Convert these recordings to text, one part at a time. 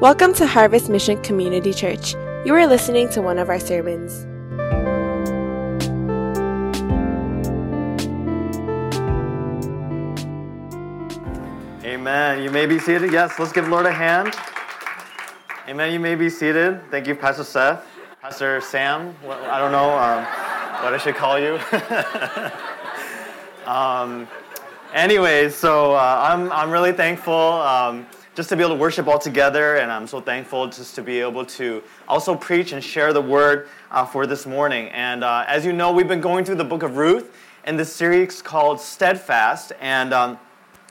Welcome to Harvest Mission Community Church. You are listening to one of our sermons. Amen. You may be seated. Yes, let's give Lord a hand. Amen. You may be seated. Thank you, Pastor Seth. Pastor Sam. I don't know um, what I should call you. um, anyways, so uh, I'm, I'm really thankful um, just to be able to worship all together, and I'm so thankful just to be able to also preach and share the word uh, for this morning. And uh, as you know, we've been going through the book of Ruth in this series called Steadfast, and um,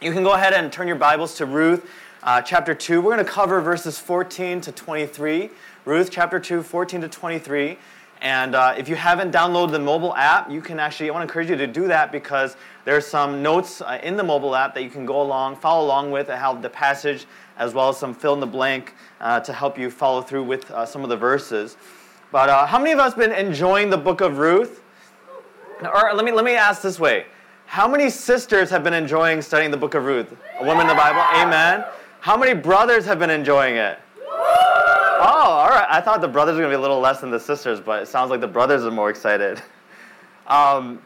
you can go ahead and turn your Bibles to Ruth uh, chapter 2. We're going to cover verses 14 to 23. Ruth chapter 2, 14 to 23. And uh, if you haven't downloaded the mobile app, you can actually, I want to encourage you to do that because there's some notes uh, in the mobile app that you can go along, follow along with, and have the passage as well as some fill in the blank uh, to help you follow through with uh, some of the verses. But uh, how many of us been enjoying the book of Ruth? Or let me, let me ask this way how many sisters have been enjoying studying the book of Ruth? A woman in the Bible? Amen. How many brothers have been enjoying it? Oh, all right. I thought the brothers were going to be a little less than the sisters, but it sounds like the brothers are more excited. Um,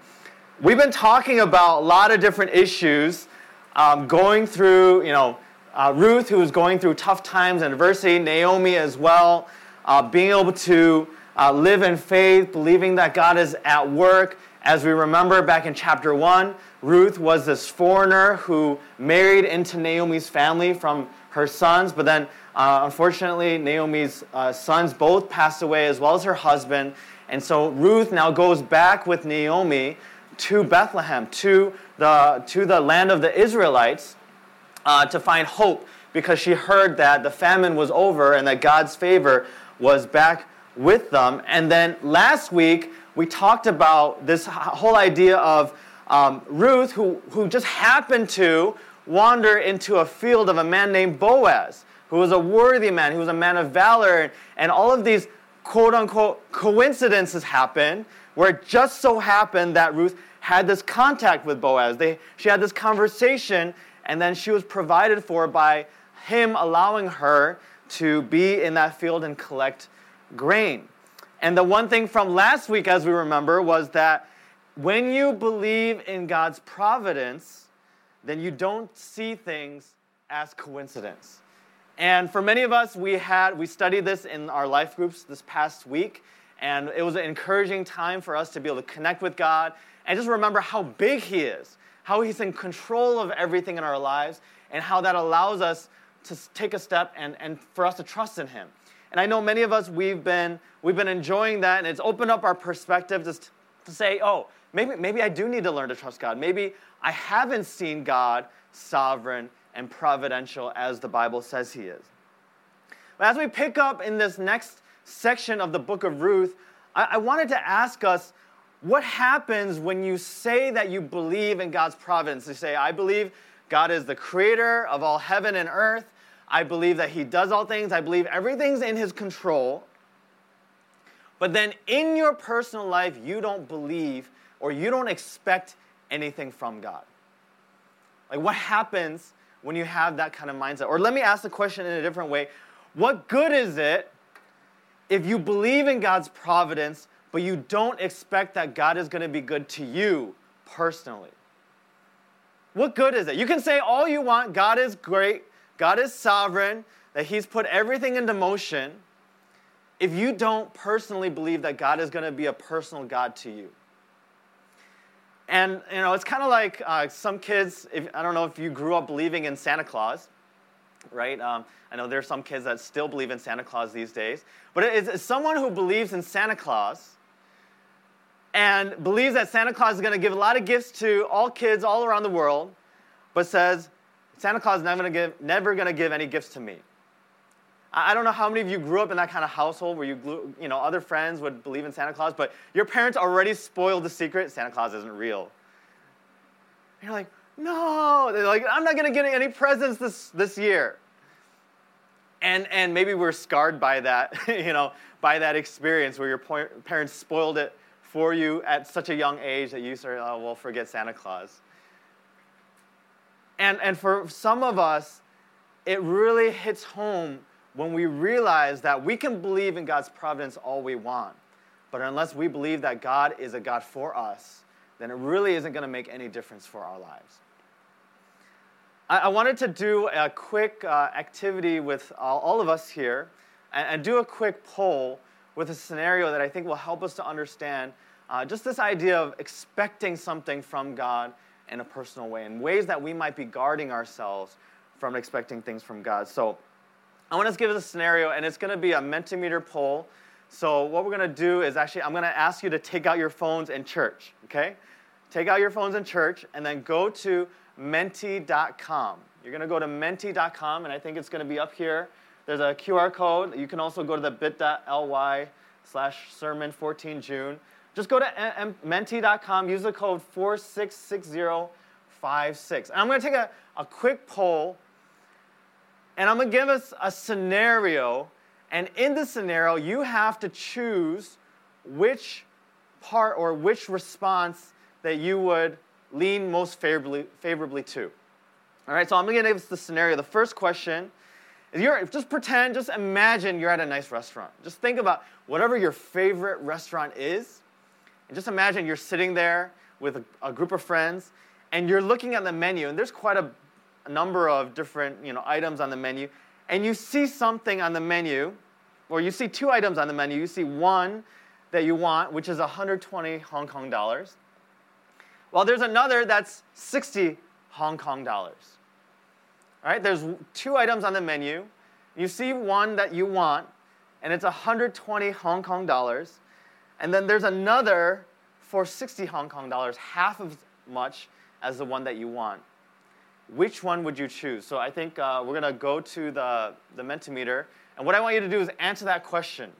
we've been talking about a lot of different issues, um, going through, you know, uh, Ruth, who was going through tough times and adversity, Naomi as well, uh, being able to uh, live in faith, believing that God is at work, as we remember back in chapter 1, Ruth was this foreigner who married into Naomi's family from her sons, but then uh, unfortunately, Naomi's uh, sons both passed away as well as her husband. And so Ruth now goes back with Naomi to Bethlehem, to the, to the land of the Israelites, uh, to find hope because she heard that the famine was over and that God's favor was back with them. And then last week, we talked about this whole idea of um, Ruth, who, who just happened to wander into a field of a man named Boaz, who was a worthy man, who was a man of valor, and all of these quote unquote coincidences happened where it just so happened that Ruth had this contact with Boaz. They, she had this conversation, and then she was provided for by him allowing her to be in that field and collect grain. And the one thing from last week, as we remember, was that when you believe in God's providence, then you don't see things as coincidence. And for many of us, we had we studied this in our life groups this past week, and it was an encouraging time for us to be able to connect with God and just remember how big He is, how He's in control of everything in our lives, and how that allows us to take a step and, and for us to trust in Him. And I know many of us, we've been, we've been enjoying that, and it's opened up our perspective just to say, oh, maybe, maybe I do need to learn to trust God. Maybe I haven't seen God sovereign and providential as the Bible says He is. But as we pick up in this next section of the book of Ruth, I, I wanted to ask us what happens when you say that you believe in God's providence? You say, I believe God is the creator of all heaven and earth. I believe that He does all things. I believe everything's in His control. But then in your personal life, you don't believe or you don't expect anything from God. Like, what happens when you have that kind of mindset? Or let me ask the question in a different way What good is it if you believe in God's providence, but you don't expect that God is going to be good to you personally? What good is it? You can say all you want, God is great, God is sovereign, that He's put everything into motion, if you don't personally believe that God is going to be a personal God to you. And, you know, it's kind of like uh, some kids, if, I don't know if you grew up believing in Santa Claus, right? Um, I know there are some kids that still believe in Santa Claus these days. But it's, it's someone who believes in Santa Claus and believes that Santa Claus is going to give a lot of gifts to all kids all around the world, but says, Santa Claus is never going to give, never going to give any gifts to me. I don't know how many of you grew up in that kind of household where you, you know, other friends would believe in Santa Claus, but your parents already spoiled the secret. Santa Claus isn't real. And you're like, no. They're like, I'm not going to get any presents this, this year. And, and maybe we're scarred by that, you know, by that experience where your parents spoiled it for you at such a young age that you sort of, oh, forget Santa Claus. And, and for some of us, it really hits home when we realize that we can believe in God's providence all we want, but unless we believe that God is a God for us, then it really isn't going to make any difference for our lives. I, I wanted to do a quick uh, activity with all, all, of us here and, and, do a quick poll with a scenario that I think will help us to understand uh, just this idea of expecting something from God in a personal way and ways that we might be guarding ourselves from expecting things from God. So I want to give us a scenario, and it's going to be a Mentimeter poll. So what we're going to do is actually, I'm going to ask you to take out your phones in church, okay? Take out your phones in church, and then go to menti.com. You're going to go to menti.com, and I think it's going to be up here. There's a QR code. You can also go to the bit.ly slash sermon 14 June. Just go to menti.com, use the code 466056. And I'm going to take a, a quick poll, and I'm going to give us a scenario. And in the scenario, you have to choose which part or which response that you would lean most favorably, favorably to. All right, so I'm going to give us the scenario. The first question is you're, just pretend, just imagine you're at a nice restaurant. Just think about whatever your favorite restaurant is, and just imagine you're sitting there with a, a group of friends, and you're looking at the menu, and there's quite a, a number of different you know, items on the menu, and you see something on the menu, or you see two items on the menu. You see one that you want, which is 120 Hong Kong dollars. Well, there's another that's 60 Hong Kong dollars. All right, there's two items on the menu. You see one that you want, and it's 120 Hong Kong dollars. And then there's another for 60 Hong Kong dollars, half as much as the one that you want. Which one would you choose? So I think uh, we're to go to the, the Mentimeter. And what I want you to do is answer that question.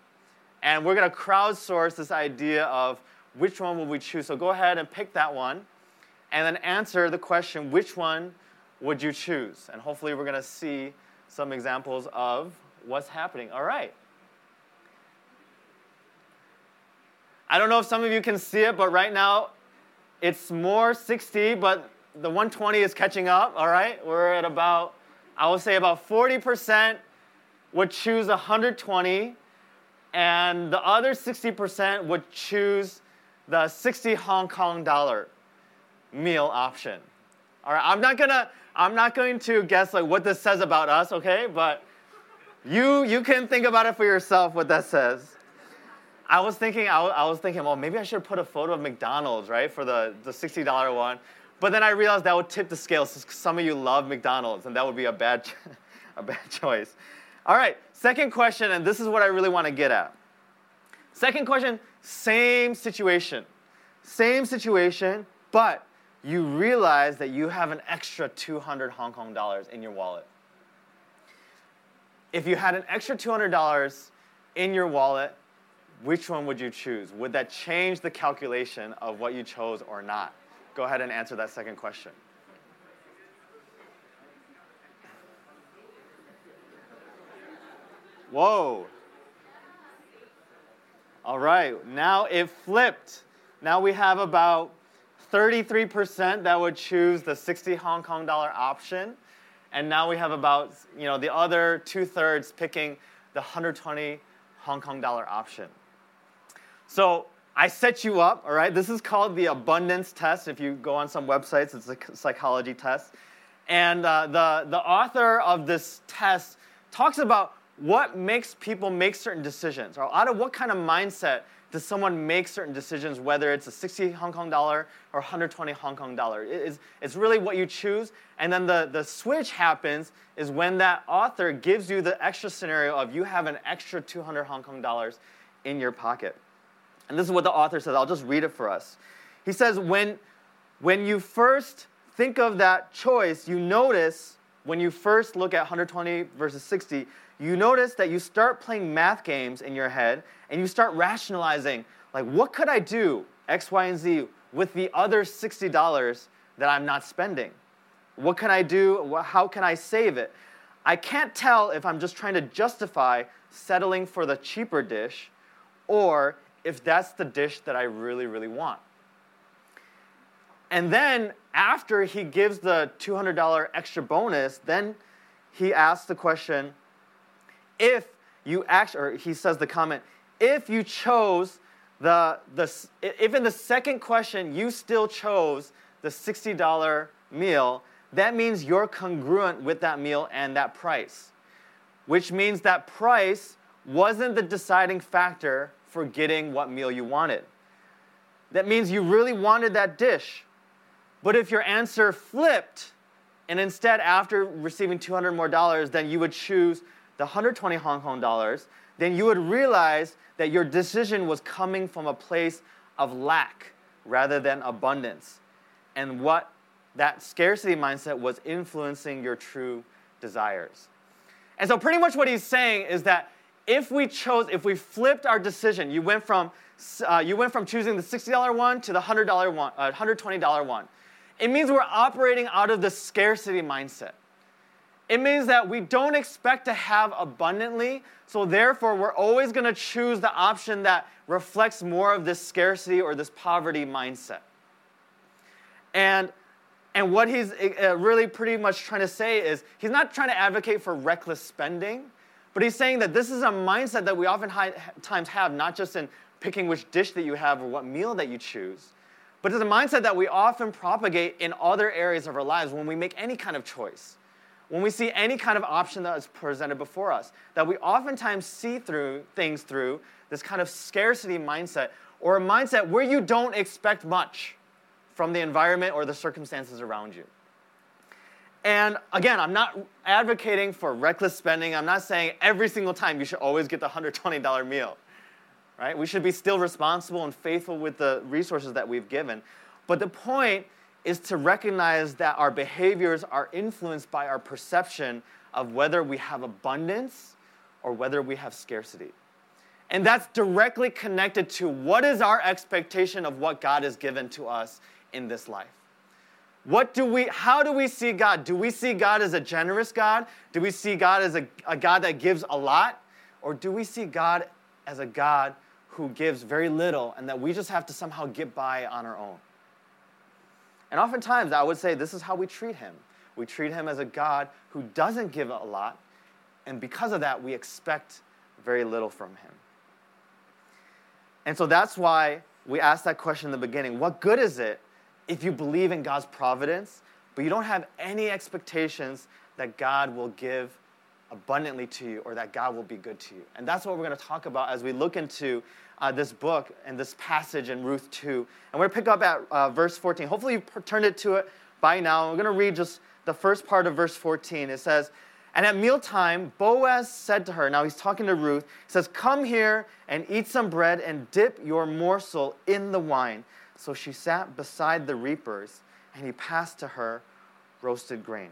And we're to crowdsource this idea of which one will we choose? So go ahead and pick that one and then answer the question which one would you choose? And hopefully, we're going to see some examples of what's happening. All right. I don't know if some of you can see it, but right now it's more 60, but the 120 is catching up. All right. We're at about, I would say, about 40% would choose 120, and the other 60% would choose the 60 Hong Kong dollar meal option. All right, I'm not gonna I'm not going to guess like what this says about us, okay? But you you can think about it for yourself what that says. I was thinking I was, was thinking, well, maybe I should put a photo of McDonald's, right, for the the $60 one. But then I realized that would tip the scales. Some of you love McDonald's, and that would be a bad a bad choice. All right, second question, and this is what I really want to get at. Second question, same situation. Same situation, but you realize that you have an extra 200 Hong Kong dollars in your wallet. If you had an extra $200 in your wallet, which one would you choose? Would that change the calculation of what you chose or not? Go ahead and answer that second question. Whoa. All right, now it flipped. Now we have about 33% that would choose the 60 Hong Kong dollar option. And now we have about, you know, the other two thirds picking the 120 Hong Kong dollar option. So I set you up, all right? This is called the abundance test. If you go on some websites, it's a psychology test. And uh, the, the author of this test talks about what makes people make certain decisions, or out of what kind of mindset does someone make certain decisions, whether it's a 60 Hong Kong dollar or 120 Hong Kong dollar? It's, it's really what you choose. And then the, the switch happens is when that author gives you the extra scenario of you have an extra 200 Hong Kong dollars in your pocket. And this is what the author says. I'll just read it for us. He says, when, when you first think of that choice, you notice when you first look at 120 versus 60, you notice that you start playing math games in your head and you start rationalizing, like, what could I do, X, Y, and Z, with the other $60 that I'm not spending? What can I do? How can I save it? I can't tell if I'm just trying to justify settling for the cheaper dish or if that's the dish that I really, really want. And then after he gives the $200 extra bonus, then he asks the question if you actually, or he says the comment, if you chose the, the, if in the second question you still chose the $60 meal, that means you're congruent with that meal and that price, which means that price wasn't the deciding factor for getting what meal you wanted. That means you really wanted that dish. But if your answer flipped, and instead, after receiving 200 more dollars, then you would choose the 120 Hong Kong dollars, then you would realize that your decision was coming from a place of lack rather than abundance. And what that scarcity mindset was influencing your true desires. And so, pretty much what he's saying is that if we chose, if we flipped our decision, you went from, uh, you went from choosing the $60 one to the $100 one, uh, $120 one. It means we're operating out of the scarcity mindset. It means that we don't expect to have abundantly, so therefore we're always going to choose the option that reflects more of this scarcity or this poverty mindset. And and what he's uh, really pretty much trying to say is he's not trying to advocate for reckless spending, but he's saying that this is a mindset that we oftentimes have, not just in picking which dish that you have or what meal that you choose, but it's a mindset that we often propagate in other areas of our lives when we make any kind of choice. When we see any kind of option that is presented before us, that we oftentimes see through things through this kind of scarcity mindset or a mindset where you don't expect much from the environment or the circumstances around you. And again, I'm not advocating for reckless spending. I'm not saying every single time you should always get the $120 meal. Right? We should be still responsible and faithful with the resources that we've given. But the point is to recognize that our behaviors are influenced by our perception of whether we have abundance or whether we have scarcity. And that's directly connected to what is our expectation of what God has given to us in this life. What do we, how do we see God? Do we see God as a generous God? Do we see God as a, a God that gives a lot? Or do we see God as a God who gives very little and that we just have to somehow get by on our own? And oftentimes, I would say this is how we treat him. We treat him as a God who doesn't give a lot, and because of that, we expect very little from him. And so that's why we asked that question in the beginning what good is it if you believe in God's providence, but you don't have any expectations that God will give abundantly to you or that God will be good to you. And that's what we're going to talk about as we look into uh, this book and this passage in Ruth 2. And we're going to pick up at uh, verse 14. Hopefully, you've turned it to it by now. We're going to read just the first part of verse 14. It says, And at mealtime, Boaz said to her, now he's talking to Ruth, he says, Come here and eat some bread and dip your morsel in the wine. So she sat beside the reapers, and he passed to her roasted grain.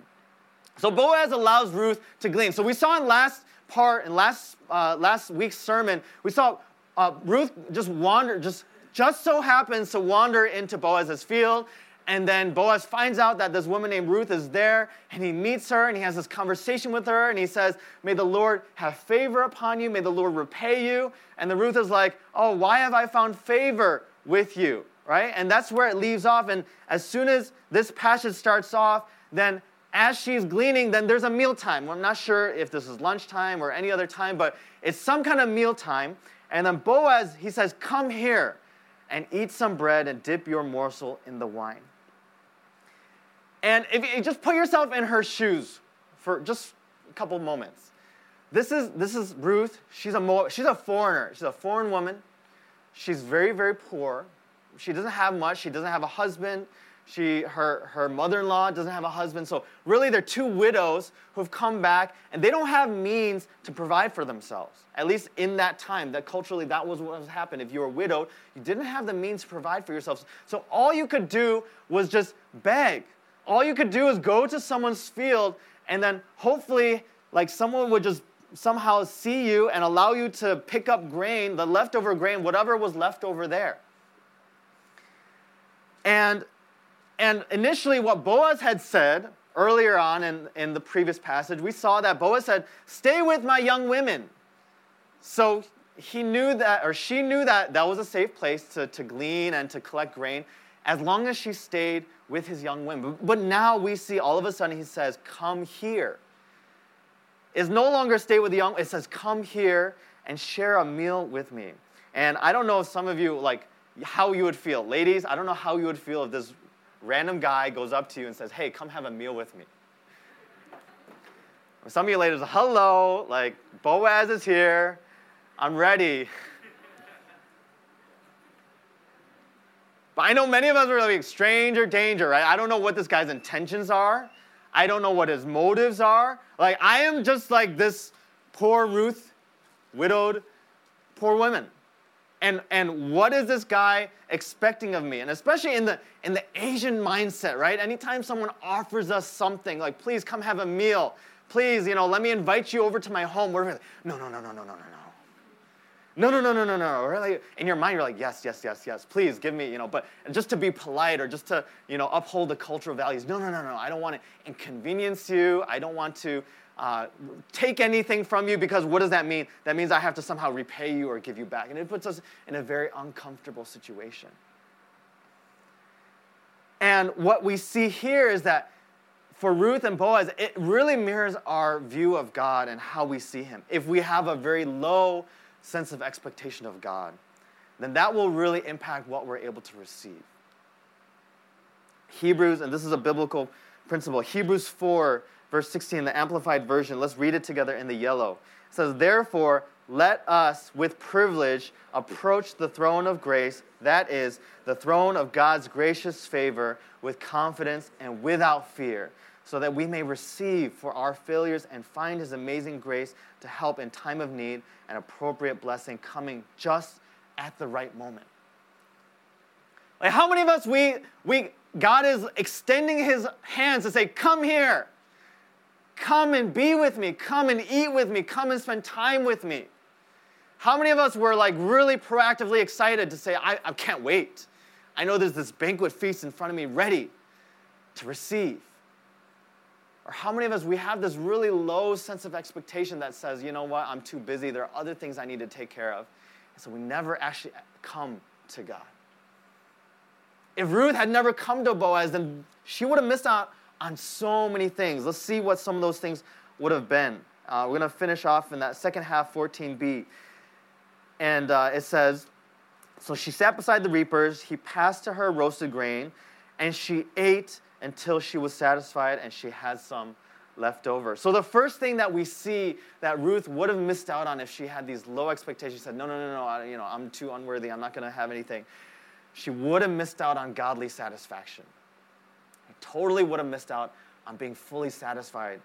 So Boaz allows Ruth to glean. So we saw in last part, in last, uh, last week's sermon, we saw uh, Ruth just wander, just, just so happens to wander into Boaz's field. And then Boaz finds out that this woman named Ruth is there, and he meets her, and he has this conversation with her, and he says, May the Lord have favor upon you, may the Lord repay you. And the Ruth is like, Oh, why have I found favor with you? right? And that's where it leaves off. And as soon as this passage starts off, then as she's gleaning, then there's a meal time. Well, I'm not sure if this is lunchtime or any other time, but it's some kind of meal time. And then Boaz, he says, Come here and eat some bread and dip your morsel in the wine. And if you just put yourself in her shoes for just a couple moments. This is, this is Ruth. She's a, she's a foreigner. She's a foreign woman. She's very, very poor she doesn't have much. She doesn't have a husband. She, her, her mother-in-law doesn't have a husband. So really, they're two widows who've come back, and they don't have means to provide for themselves. At least in that time, that culturally, that was what happened. If you were widowed, you didn't have the means to provide for yourselves. So all you could do was just beg. All you could do is go to someone's field, and then hopefully, like someone would just somehow see you and allow you to pick up grain, the leftover grain, whatever was left over there. And, and initially, what Boaz had said earlier on in, in the previous passage, we saw that Boaz said, Stay with my young women. So he knew that, or she knew that that was a safe place to, to glean and to collect grain as long as she stayed with his young women. But now we see all of a sudden he says, Come here. is no longer stay with the young. It says, come here and share a meal with me. And I don't know if some of you, like, how you would feel. Ladies, I don't know how you would feel if this random guy goes up to you and says, hey, come have a meal with me. Some of you ladies, hello, like, Boaz is here. I'm ready. But I know many of us are like stranger danger, right? I don't know what this guy's intentions are. I don't know what his motives are. Like, I am just like this poor Ruth, widowed, poor woman. And, and what is this guy expecting of me? And especially in the, in the Asian mindset, right? Anytime someone offers us something, like, please come have a meal, please, you know, let me invite you over to my home. We're like, no, no, no, no, no, no, no, no. No, no, no, no, no, no. Really? In your mind, you're like, yes, yes, yes, yes. Please give me, you know, but just to be polite or just to, you know, uphold the cultural values. No, no, no, no. I don't want to inconvenience you. I don't want to uh, take anything from you because what does that mean? That means I have to somehow repay you or give you back. And it puts us in a very uncomfortable situation. And what we see here is that for Ruth and Boaz, it really mirrors our view of God and how we see Him. If we have a very low sense of expectation of God, then that will really impact what we're able to receive. Hebrews, and this is a biblical principle, Hebrews 4, verse 16, the Amplified Version, let's read it together in the yellow. It says, Therefore, let us with privilege approach the throne of grace, that is, the throne of God's gracious favor, with confidence and without fear so that we may receive for our failures and find his amazing grace to help in time of need and appropriate blessing coming just at the right moment. Like how many of us we we God is extending his hands to say, "Come here. Come and be with me. Come and eat with me. Come and spend time with me." How many of us were like really proactively excited to say, I, I can't wait. I know there's this banquet feast in front of me ready to receive. Or how many of us, we have this really low sense of expectation that says, you know what, I'm too busy. There are other things I need to take care of. And so we never actually come to God. If Ruth had never come to Boaz, then she would have missed out on so many things. Let's see what some of those things would have been. Uh, we're going to finish off in that second half, 14b. And uh, it says, So she sat beside the reapers. He passed to her roasted grain, and she ate until she was satisfied and she had some left over. So the first thing that we see that Ruth would have missed out on if she had these low expectations, she said, "No, no, no, no, I, you know, I'm too unworthy. I'm not going to have anything." She would have missed out on godly satisfaction. Totally would have missed out on being fully satisfied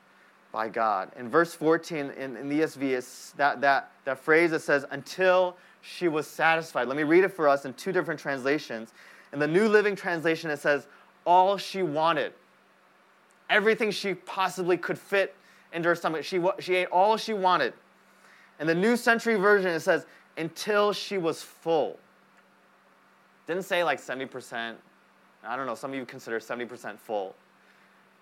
by God. In verse 14 in, in the ESV, is that, that, that phrase that says, until she was satisfied. Let me read it for us in two different translations. In the New Living Translation, it says, all she wanted. Everything she possibly could fit into her stomach. She, she ate all she wanted. In the New Century Version, it says, until she was full. Didn't say like 70%. I don't know, some of you consider 70% full.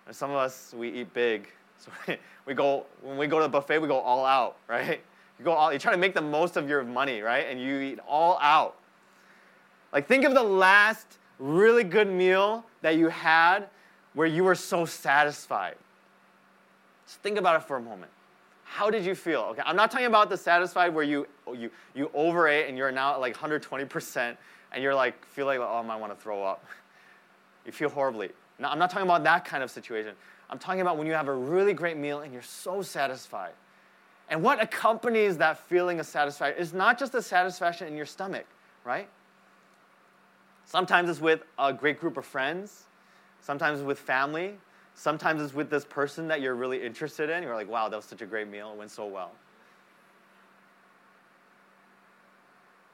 And some of us, we eat big. So we go, when we go to the buffet, we go all out, right? You go all, you try to make the most of your money, right? And you eat all out. Like think of the last really good meal that you had where you were so satisfied. Just think about it for a moment. How did you feel? Okay, I'm not talking about the satisfied where you you you overate and you're now at like 120% and you're like feel like oh I might want to throw up. You feel horribly. Now, I'm not talking about that kind of situation. I'm talking about when you have a really great meal and you're so satisfied. And what accompanies that feeling of satisfaction is not just the satisfaction in your stomach, right? Sometimes it's with a great group of friends, sometimes it's with family, sometimes it's with this person that you're really interested in. You're like, wow, that was such a great meal, it went so well.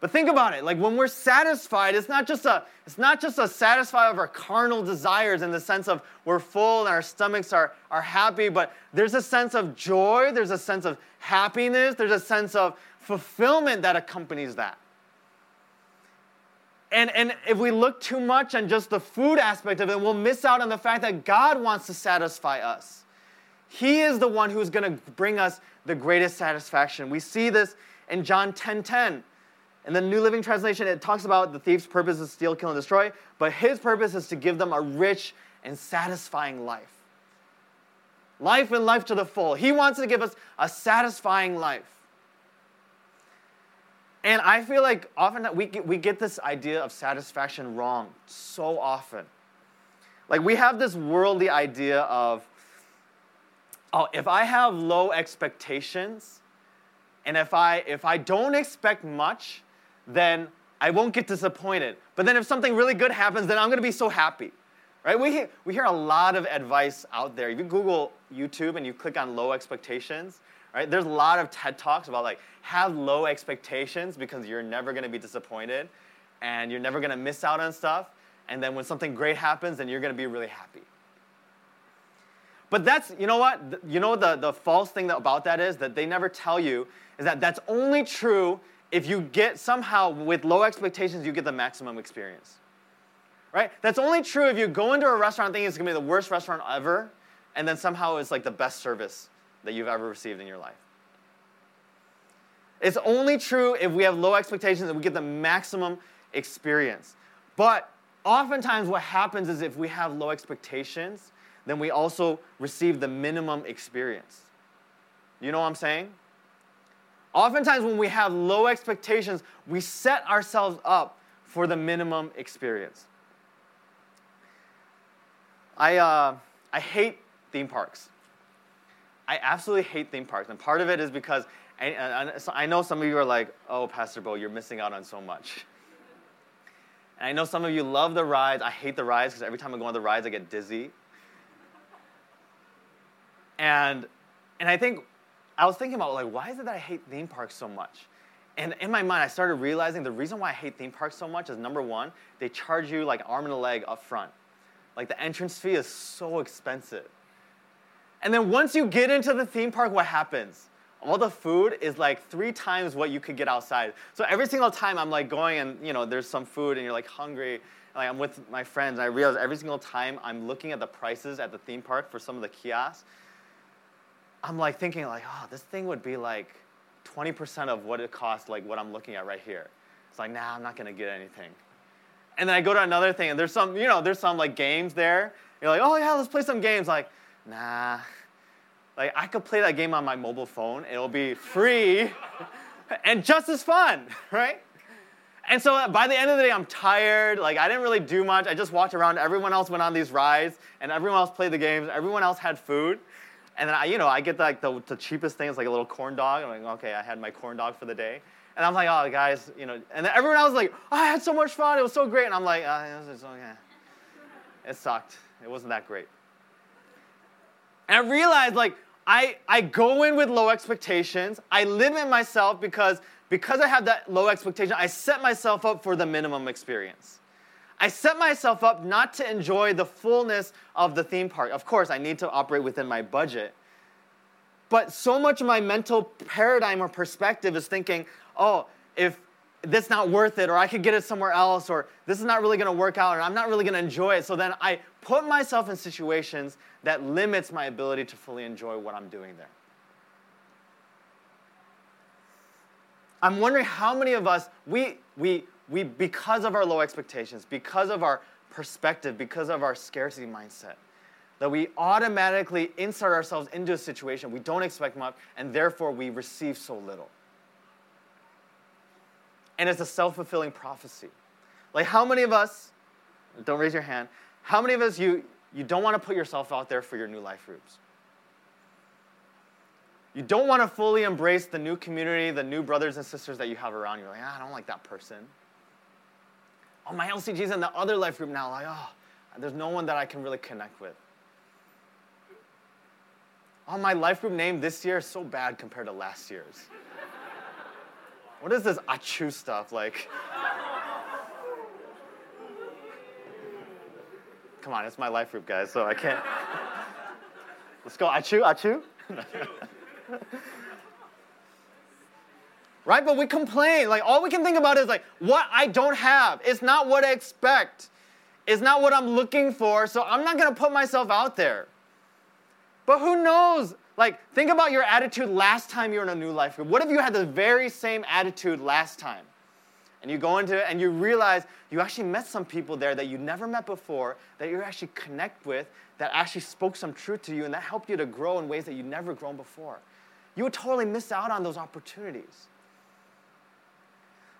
But think about it. Like when we're satisfied, it's not just a it's not just a satisfy of our carnal desires in the sense of we're full and our stomachs are, are happy, but there's a sense of joy, there's a sense of happiness, there's a sense of fulfillment that accompanies that. And, and if we look too much on just the food aspect of it, we'll miss out on the fact that God wants to satisfy us. He is the one who's going to bring us the greatest satisfaction. We see this in John 10:10. 10, 10. In the New Living Translation, it talks about the thief's purpose is steal, kill, and destroy, but his purpose is to give them a rich and satisfying life. life and life to the full. He wants to give us a satisfying life. And I feel like often we get, we get this idea of satisfaction wrong so often. Like we have this worldly idea of, oh, if I have low expectations, and if I if I don't expect much, then I won't get disappointed. But then if something really good happens, then I'm gonna be so happy. Right? We hear, we hear a lot of advice out there. If you Google YouTube and you click on low expectations, right? There's a lot of TED Talks about like have low expectations because you're never gonna be disappointed and you're never gonna miss out on stuff. And then when something great happens, then you're gonna be really happy. But that's, you know what? You know the, the false thing about that is that they never tell you is that that's only true if you get somehow with low expectations, you get the maximum experience. Right? That's only true if you go into a restaurant thinking it's gonna be the worst restaurant ever, and then somehow it's like the best service that you've ever received in your life. It's only true if we have low expectations and we get the maximum experience. But oftentimes, what happens is if we have low expectations, then we also receive the minimum experience. You know what I'm saying? Oftentimes, when we have low expectations, we set ourselves up for the minimum experience. I, uh, I hate theme parks. I absolutely hate theme parks. And part of it is because I, I, know some of you are like, oh, Pastor Bo, you're missing out on so much. And I know some of you love the rides. I hate the rides because every time I go on the rides, I get dizzy. And, and I think I was thinking about like, why is it that I hate theme parks so much? And in my mind, I started realizing the reason why I hate theme parks so much is number one, they charge you like arm and a leg up front. Like the entrance fee is so expensive. And then once you get into the theme park, what happens? All the food is like three times what you could get outside. So every single time I'm like going and you know there's some food and you're like hungry, and, like I'm with my friends and I realize every single time I'm looking at the prices at the theme park for some of the kiosks, I'm like thinking like, oh, this thing would be like 20% of what it costs, like what I'm looking at right here. It's like, nah, I'm not gonna get anything. And then I go to another thing, and there's some, you know, there's some like games there. You're like, oh yeah, let's play some games. Like, nah. Like I could play that game on my mobile phone. It'll be free and just as fun, right? And so uh, by the end of the day, I'm tired. Like I didn't really do much. I just walked around. Everyone else went on these rides, and everyone else played the games. Everyone else had food. And then I, you know, I get like the, the cheapest thing is like a little corn dog. I'm like, okay, I had my corn dog for the day. And I'm like, oh, guys, you know, and then everyone else was like, oh, I had so much fun. It was so great. And I'm like, oh, it, okay. it sucked. It wasn't that great. And I realized, like, I, I go in with low expectations. I limit myself because, because I have that low expectation, I set myself up for the minimum experience. I set myself up not to enjoy the fullness of the theme park. Of course, I need to operate within my budget. But so much of my mental paradigm or perspective is thinking, oh, if this not worth it, or I could get it somewhere else, or this is not really gonna work out, and I'm not really gonna enjoy it. So then I put myself in situations that limits my ability to fully enjoy what I'm doing there. I'm wondering how many of us, we, we, we, because of our low expectations, because of our perspective, because of our scarcity mindset, that we automatically insert ourselves into a situation we don't expect much, and therefore we receive so little. And it's a self fulfilling prophecy. Like, how many of us, don't raise your hand, how many of us you, you don't want to put yourself out there for your new life groups? You don't want to fully embrace the new community, the new brothers and sisters that you have around you. Like, ah, I don't like that person oh, my LCG's in the other life group now. Like, oh, there's no one that I can really connect with. Oh, my life group name this year is so bad compared to last year's. what is this achu stuff? Like, come on, it's my life group, guys, so I can't. Let's go, achu, achu. right? But we complain. Like, all we can think about is like, what I don't have. It's not what I expect. It's not what I'm looking for, so I'm not gonna put myself out there. But who knows? Like, think about your attitude last time you were in a new life group. What if you had the very same attitude last time? And you go into it and you realize you actually met some people there that you never met before, that you actually connect with, that actually spoke some truth to you, and that helped you to grow in ways that you'd never grown before. You would totally miss out on those opportunities.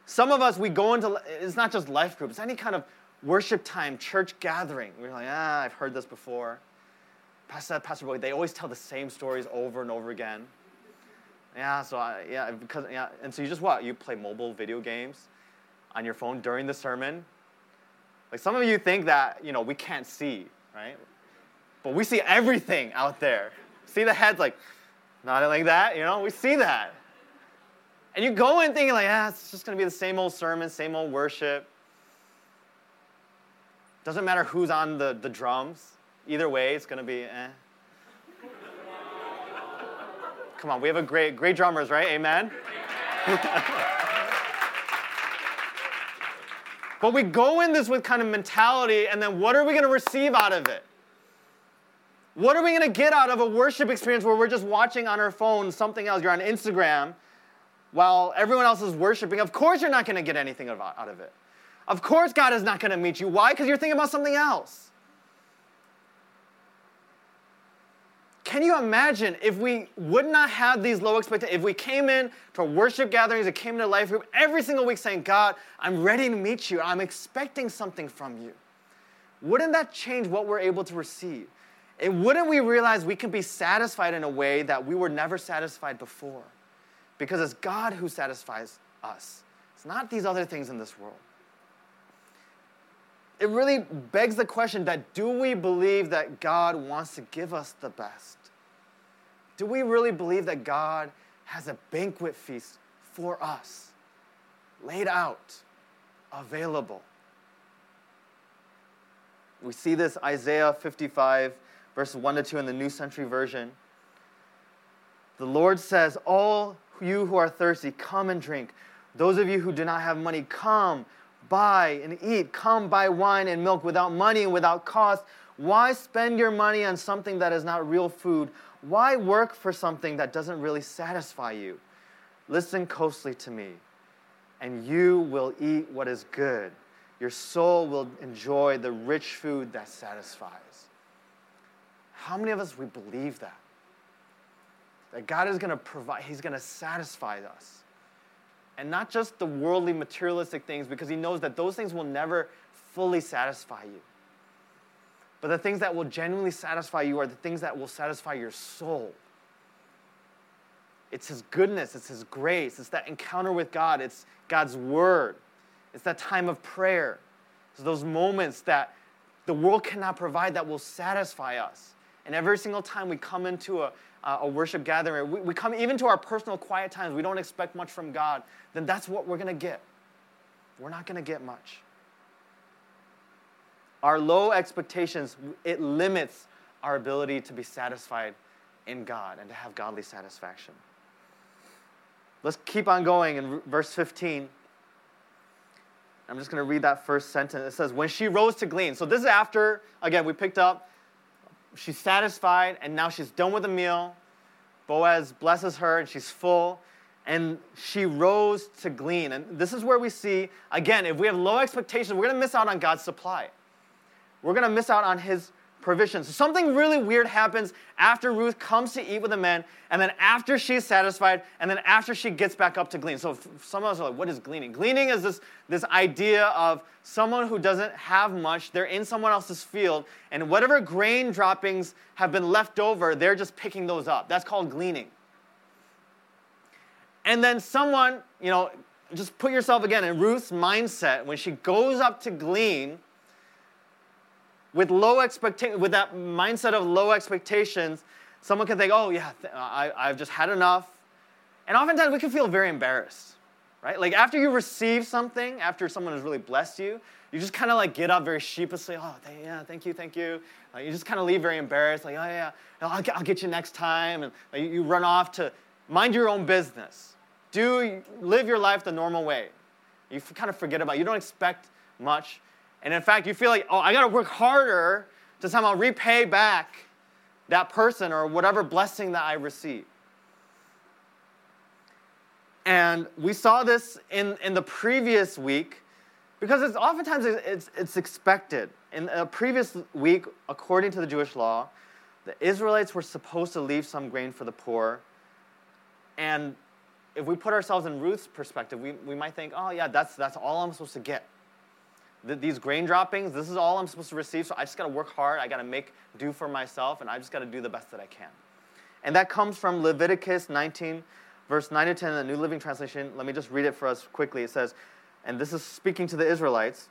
Some of us, we go into, it's not just life group, it's any kind of worship time, church gathering. We're like, ah, I've heard this before. Pastor, Pastor Boy, they always tell the same stories over and over again. Yeah, so I, yeah, because yeah, and so you just what? You play mobile video games on your phone during the sermon. Like some of you think that you know we can't see, right? But we see everything out there. See the heads like not like that, you know? We see that. And you go in thinking like, ah, it's just gonna be the same old sermon, same old worship. Doesn't matter who's on the, the drums. Either way, it's gonna be eh. Come on, we have a great, great drummers, right? Amen. but we go in this with kind of mentality, and then what are we going to receive out of it? What are we going to get out of a worship experience where we're just watching on our phone something else? You're on Instagram while everyone else is worshiping. Of course, you're not going to get anything out of it. Of course, God is not going to meet you. Why? Because you're thinking about something else. Can you imagine if we would not have these low expectations? If we came in to worship gatherings, and came into life group every single week saying, God, I'm ready to meet you. I'm expecting something from you. Wouldn't that change what we're able to receive? And wouldn't we realize we can be satisfied in a way that we were never satisfied before? Because it's God who satisfies us. It's not these other things in this world. It really begs the question that do we believe that God wants to give us the best? Do we really believe that God has a banquet feast for us, laid out, available? We see this Isaiah 55, verses 1 to 2 in the New Century Version. The Lord says, All you who are thirsty, come and drink. Those of you who do not have money, come, buy and eat. Come buy wine and milk without money and without cost. Why spend your money on something that is not real food? Why work for something that doesn't really satisfy you? Listen closely to me, and you will eat what is good. Your soul will enjoy the rich food that satisfies. How many of us we believe that? That God is going to provide, He's going to satisfy us. And not just the worldly, materialistic things, because He knows that those things will never fully satisfy you. But the things that will genuinely satisfy you are the things that will satisfy your soul. It's His goodness, it's His grace, it's that encounter with God, it's God's Word, it's that time of prayer. It's those moments that the world cannot provide that will satisfy us. And every single time we come into a, Uh, a worship gathering, we, we come even to our personal quiet times, we don't expect much from God, then that's what we're going to get. We're not going to get much our low expectations, it limits our ability to be satisfied in God and to have godly satisfaction. Let's keep on going in verse 15. I'm just going to read that first sentence. It says, When she rose to glean. So this is after, again, we picked up, she's satisfied, and now she's done with the meal. Boaz blesses her, and she's full. And she rose to glean. And this is where we see, again, if we have low expectations, we're going to miss out on God's supply we're going to miss out on his provision. So something really weird happens after Ruth comes to eat with the men, and then after she's satisfied, and then after she gets back up to glean. So some of us are like, what is gleaning? Gleaning is this, this idea of someone who doesn't have much, they're in someone else's field, and whatever grain droppings have been left over, they're just picking those up. That's called gleaning. And then someone, you know, just put yourself again in Ruth's mindset when she goes up to glean with low expectation, with that mindset of low expectations, someone can think, oh, yeah, I, I've just had enough. And oftentimes we can feel very embarrassed, right? Like after you receive something, after someone has really blessed you, you just kind of like get up very sheepishly, oh, yeah, thank you, thank you. Like, you just kind of leave very embarrassed, like, oh, yeah, I'll get, I'll get you next time. And like, you run off to mind your own business. Do live your life the normal way. You kind of forget about it. You don't expect much. And in fact, you feel like, oh, I got to work harder to somehow repay back that person or whatever blessing that I receive. And we saw this in, in the previous week because it's oftentimes it's, it's expected. In a previous week, according to the Jewish law, the Israelites were supposed to leave some grain for the poor. And if we put ourselves in Ruth's perspective, we, we might think, oh, yeah, that's, that's all I'm supposed to get. These grain droppings, this is all I'm supposed to receive, so I just got to work hard. I got to make do for myself, and I just got to do the best that I can. And that comes from Leviticus 19, verse 9 to 10 in the New Living Translation. Let me just read it for us quickly. It says, and this is speaking to the Israelites.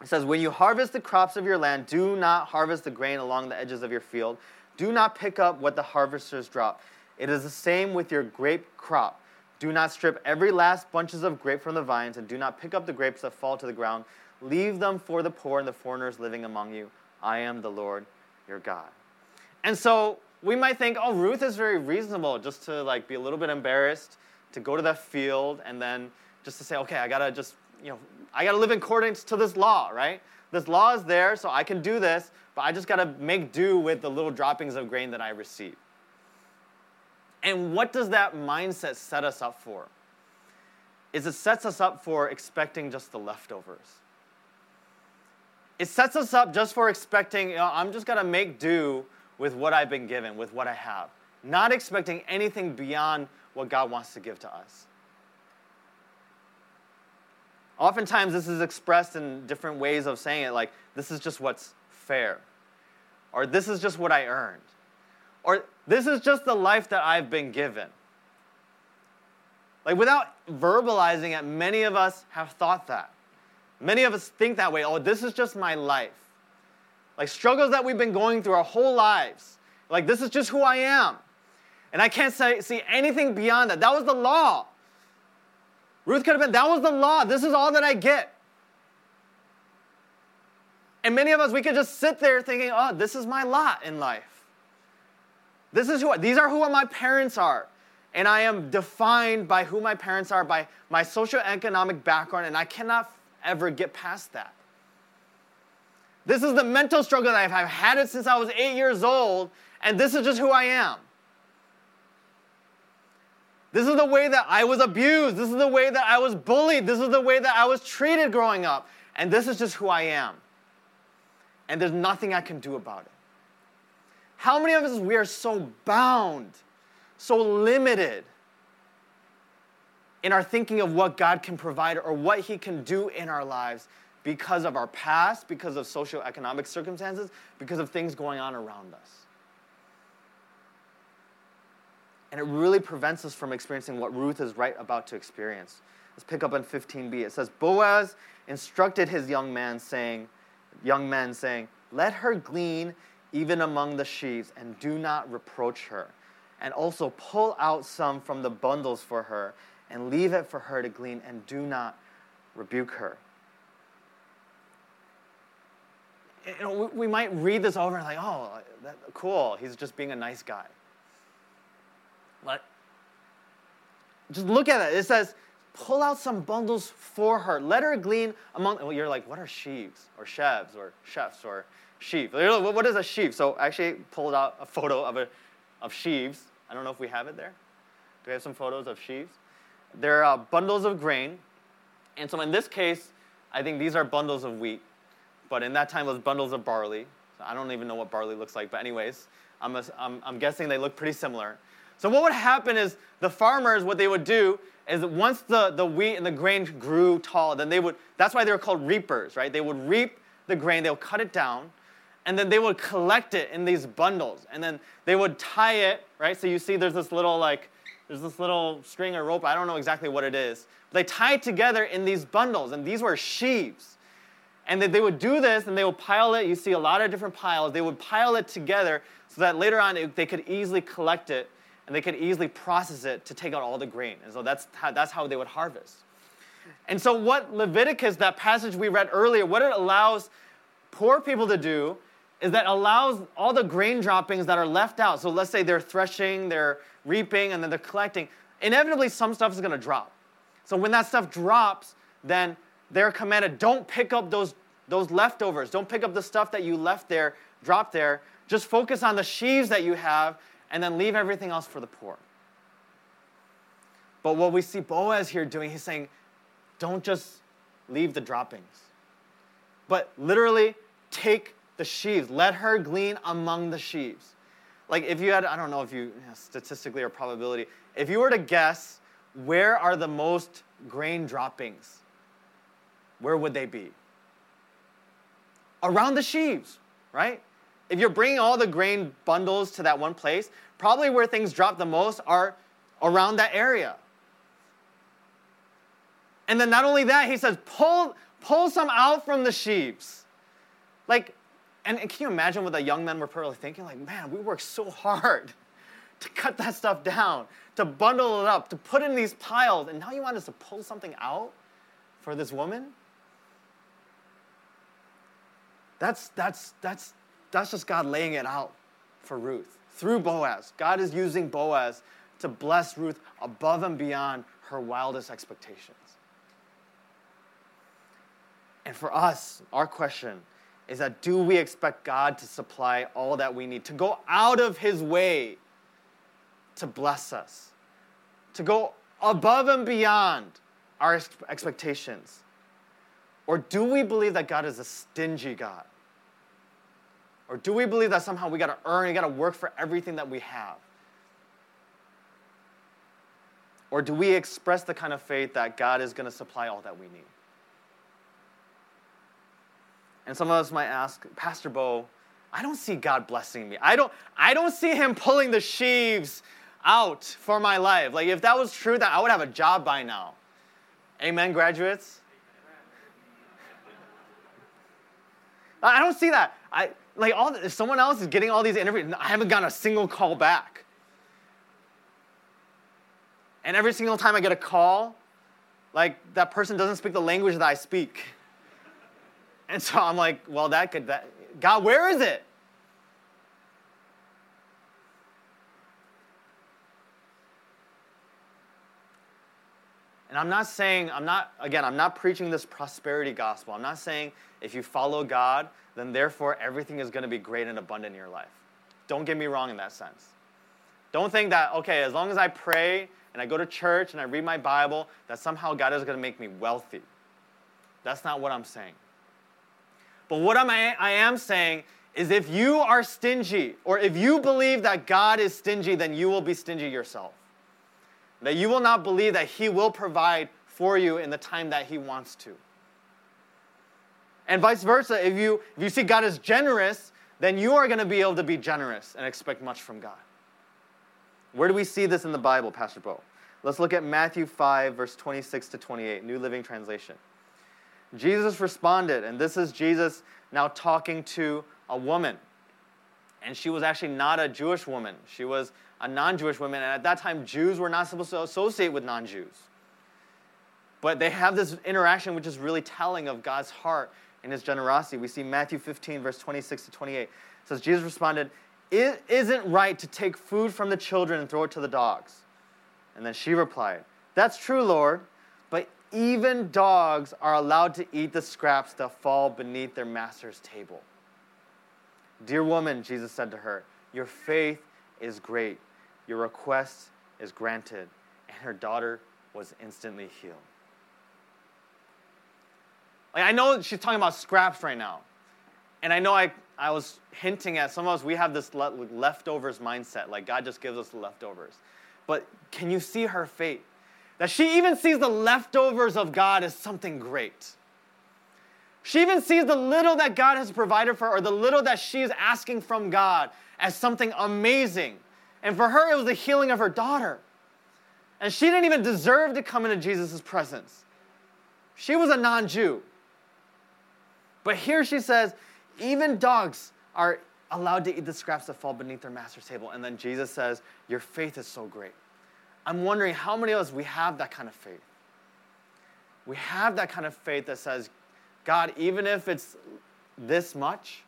It says, When you harvest the crops of your land, do not harvest the grain along the edges of your field. Do not pick up what the harvesters drop. It is the same with your grape crop. Do not strip every last bunches of grape from the vines, and do not pick up the grapes that fall to the ground. Leave them for the poor and the foreigners living among you. I am the Lord your God. And so we might think, oh, Ruth is very reasonable just to like be a little bit embarrassed to go to that field and then just to say, okay, I gotta just, you know, I gotta live in accordance to this law, right? This law is there, so I can do this, but I just gotta make do with the little droppings of grain that I receive. And what does that mindset set us up for? Is it sets us up for expecting just the leftovers. It sets us up just for expecting, you know, I'm just gonna make do with what I've been given, with what I have, not expecting anything beyond what God wants to give to us. Oftentimes, this is expressed in different ways of saying it, like, this is just what's fair, or this is just what I earned, or this is just the life that I've been given. Like, without verbalizing it, many of us have thought that. Many of us think that way oh, this is just my life. Like, struggles that we've been going through our whole lives. Like, this is just who I am. And I can't say, see anything beyond that. That was the law. Ruth could have been, that was the law. This is all that I get. And many of us, we could just sit there thinking, oh, this is my lot in life. This is who, these are who my parents are. And I am defined by who my parents are, by my socioeconomic background, and I cannot ever get past that. This is the mental struggle that I've, I've had it since I was eight years old, and this is just who I am. This is the way that I was abused. This is the way that I was bullied. This is the way that I was treated growing up. And this is just who I am. And there's nothing I can do about it. How many of us, we are so bound, so limited in our thinking of what God can provide or what He can do in our lives because of our past, because of socioeconomic circumstances, because of things going on around us? And it really prevents us from experiencing what Ruth is right about to experience. Let's pick up on 15b. It says, Boaz instructed his young man, saying, young men, saying, Let her glean even among the sheaves, and do not reproach her. And also pull out some from the bundles for her, and leave it for her to glean, and do not rebuke her. You know, we, might read this over and like, oh, that, cool, he's just being a nice guy. But just look at it. It says, pull out some bundles for her. Let her glean among. Well, you're like, what are sheaves or sheaves or chefs or sheaf? Like, what is a sheaf? So I actually pulled out a photo of a of sheaves. I don't know if we have it there. Do we have some photos of sheaves? They're bundles of grain, and so in this case, I think these are bundles of wheat, but in that time it was bundles of barley. So I don't even know what barley looks like, but anyways, I'm, a, I'm, I'm guessing they look pretty similar. So what would happen is the farmers, what they would do is once the, the wheat and the grain grew tall, then they would, that's why they were called reapers, right? They would reap the grain, they would cut it down, and then they would collect it in these bundles. And then they would tie it, right? So you see there's this little like, there's this little string or rope, I don't know exactly what it is. But they tie it together in these bundles, and these were sheaves. And they would do this and they would pile it. You see a lot of different piles. They would pile it together so that later on it, they could easily collect it and they could easily process it to take out all the grain. And so that's how, that's how they would harvest. And so, what Leviticus, that passage we read earlier, what it allows poor people to do is that allows all the grain droppings that are left out. So, let's say they're threshing, they're reaping, and then they're collecting. Inevitably, some stuff is going to drop. So, when that stuff drops, then they're commanded don't pick up those, those leftovers. Don't pick up the stuff that you left there, drop there. Just focus on the sheaves that you have and then leave everything else for the poor. But what we see Boaz here doing, he's saying, don't just leave the droppings, but literally take the sheaves. Let her glean among the sheaves. Like if you had, I don't know if you, statistically or probability, if you were to guess where are the most grain droppings, where would they be? Around the sheaves, right? If you're bringing all the grain bundles to that one place, probably where things drop the most are around that area. And then not only that, he says, pull, pull some out from the sheaves. Like, and, and can you imagine what the young men were probably thinking? Like, man, we worked so hard to cut that stuff down, to bundle it up, to put in these piles, and now you want us to pull something out for this woman? That's, that's, that's, that's just God laying it out for Ruth through Boaz. God is using Boaz to bless Ruth above and beyond her wildest expectations. And for us, our question is that do we expect God to supply all that we need, to go out of His way to bless us, to go above and beyond our expectations? Or do we believe that God is a stingy God? Or do we believe that somehow we got to earn, we got to work for everything that we have? Or do we express the kind of faith that God is to supply all that we need? And some of us might ask, Pastor Bo, I don't see God blessing me. I don't, I don't see him pulling the sheaves out for my life. Like if that was true, that I would have a job by now. Amen, graduates? I don't see that. I like all if someone else is getting all these interviews, I haven't gotten a single call back. And every single time I get a call, like that person doesn't speak the language that I speak. And so I'm like, well, that could, that, God, where is it? And I'm not saying, I'm not, again, I'm not preaching this prosperity gospel. I'm not saying if you follow God, then therefore everything is going to be great and abundant in your life. Don't get me wrong in that sense. Don't think that, okay, as long as I pray and I go to church and I read my Bible, that somehow God is going to make me wealthy. That's not what I'm saying. But what am I, I am saying is if you are stingy, or if you believe that God is stingy, then you will be stingy yourself. That you will not believe that He will provide for you in the time that He wants to. And vice versa, if you, if you see God as generous, then you are going to be able to be generous and expect much from God. Where do we see this in the Bible, Pastor Bo? Let's look at Matthew 5, verse 26 to 28, New Living Translation. Jesus responded, and this is Jesus now talking to a woman. And she was actually not a Jewish woman, she was a non Jewish woman. And at that time, Jews were not supposed to associate with non Jews. But they have this interaction which is really telling of God's heart and his generosity. We see Matthew 15, verse 26 to 28. It says, Jesus responded, It isn't right to take food from the children and throw it to the dogs. And then she replied, That's true, Lord even dogs are allowed to eat the scraps that fall beneath their master's table. Dear woman, Jesus said to her, Your faith is great. Your request is granted. And her daughter was instantly healed. Like, I know she's talking about scraps right now. And I know I, I was hinting at some of us, we have this leftovers mindset. Like, God just gives us leftovers. But can you see her faith? That she even sees the leftovers of God as something great. She even sees the little that God has provided for her, or the little that she is asking from God, as something amazing. And for her, it was the healing of her daughter. And she didn't even deserve to come into Jesus' presence. She was a non Jew. But here she says, even dogs are allowed to eat the scraps that fall beneath their master's table. And then Jesus says, Your faith is so great. I'm wondering how many of us we have that kind of faith. We have that kind of faith that says, God, even if it's this much,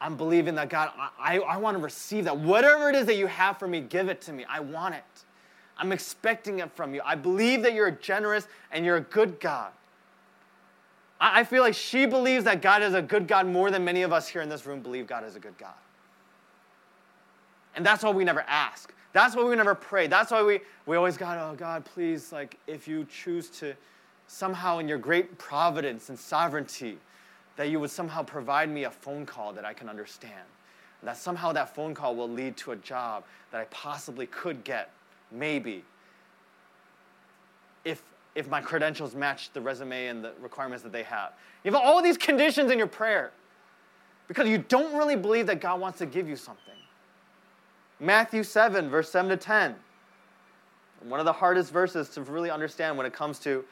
I'm believing that God, I, I want to receive that. Whatever it is that you have for me, give it to me. I want it. I'm expecting it from you. I believe that you're a generous and you're a good God. I, I feel like she believes that God is a good God more than many of us here in this room believe God is a good God. And that's why we never ask. That's why we never pray. That's why we, we always got, oh God, please, like, if you choose to somehow in your great providence and sovereignty, that you would somehow provide me a phone call that I can understand. That somehow that phone call will lead to a job that I possibly could get, maybe, if, if my credentials match the resume and the requirements that they have. You have all these conditions in your prayer because you don't really believe that God wants to give you something. Matthew 7, verse 7 to 10. One of the hardest verses to really understand when it comes to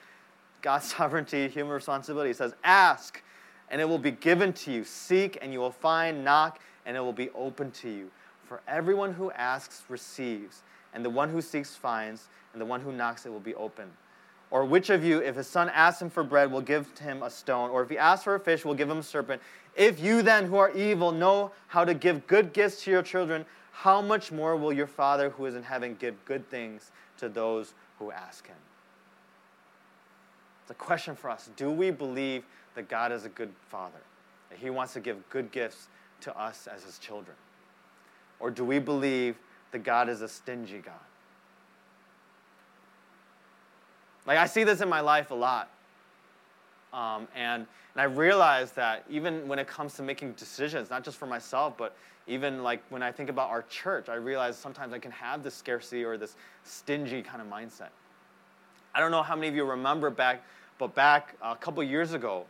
God's sovereignty, human responsibility. It says, Ask, and it will be given to you. Seek, and you will find. Knock, and it will be open to you. For everyone who asks receives, and the one who seeks finds, and the one who knocks it will be open. Or which of you, if his son asks him for bread, will give him a stone? Or if he asks for a fish, will give him a serpent? If you then, who are evil, know how to give good gifts to your children, how much more will your Father who is in heaven give good things to those who ask him? It's a question for us. Do we believe that God is a good Father? That He wants to give good gifts to us as His children? Or do we believe that God is a stingy God? Like, I see this in my life a lot. Um, and, and I realize that even when it comes to making decisions, not just for myself, but even like when I think about our church, I realize sometimes I can have this scarcity or this stingy kind of mindset. I don't know how many of you remember back, but back a couple years ago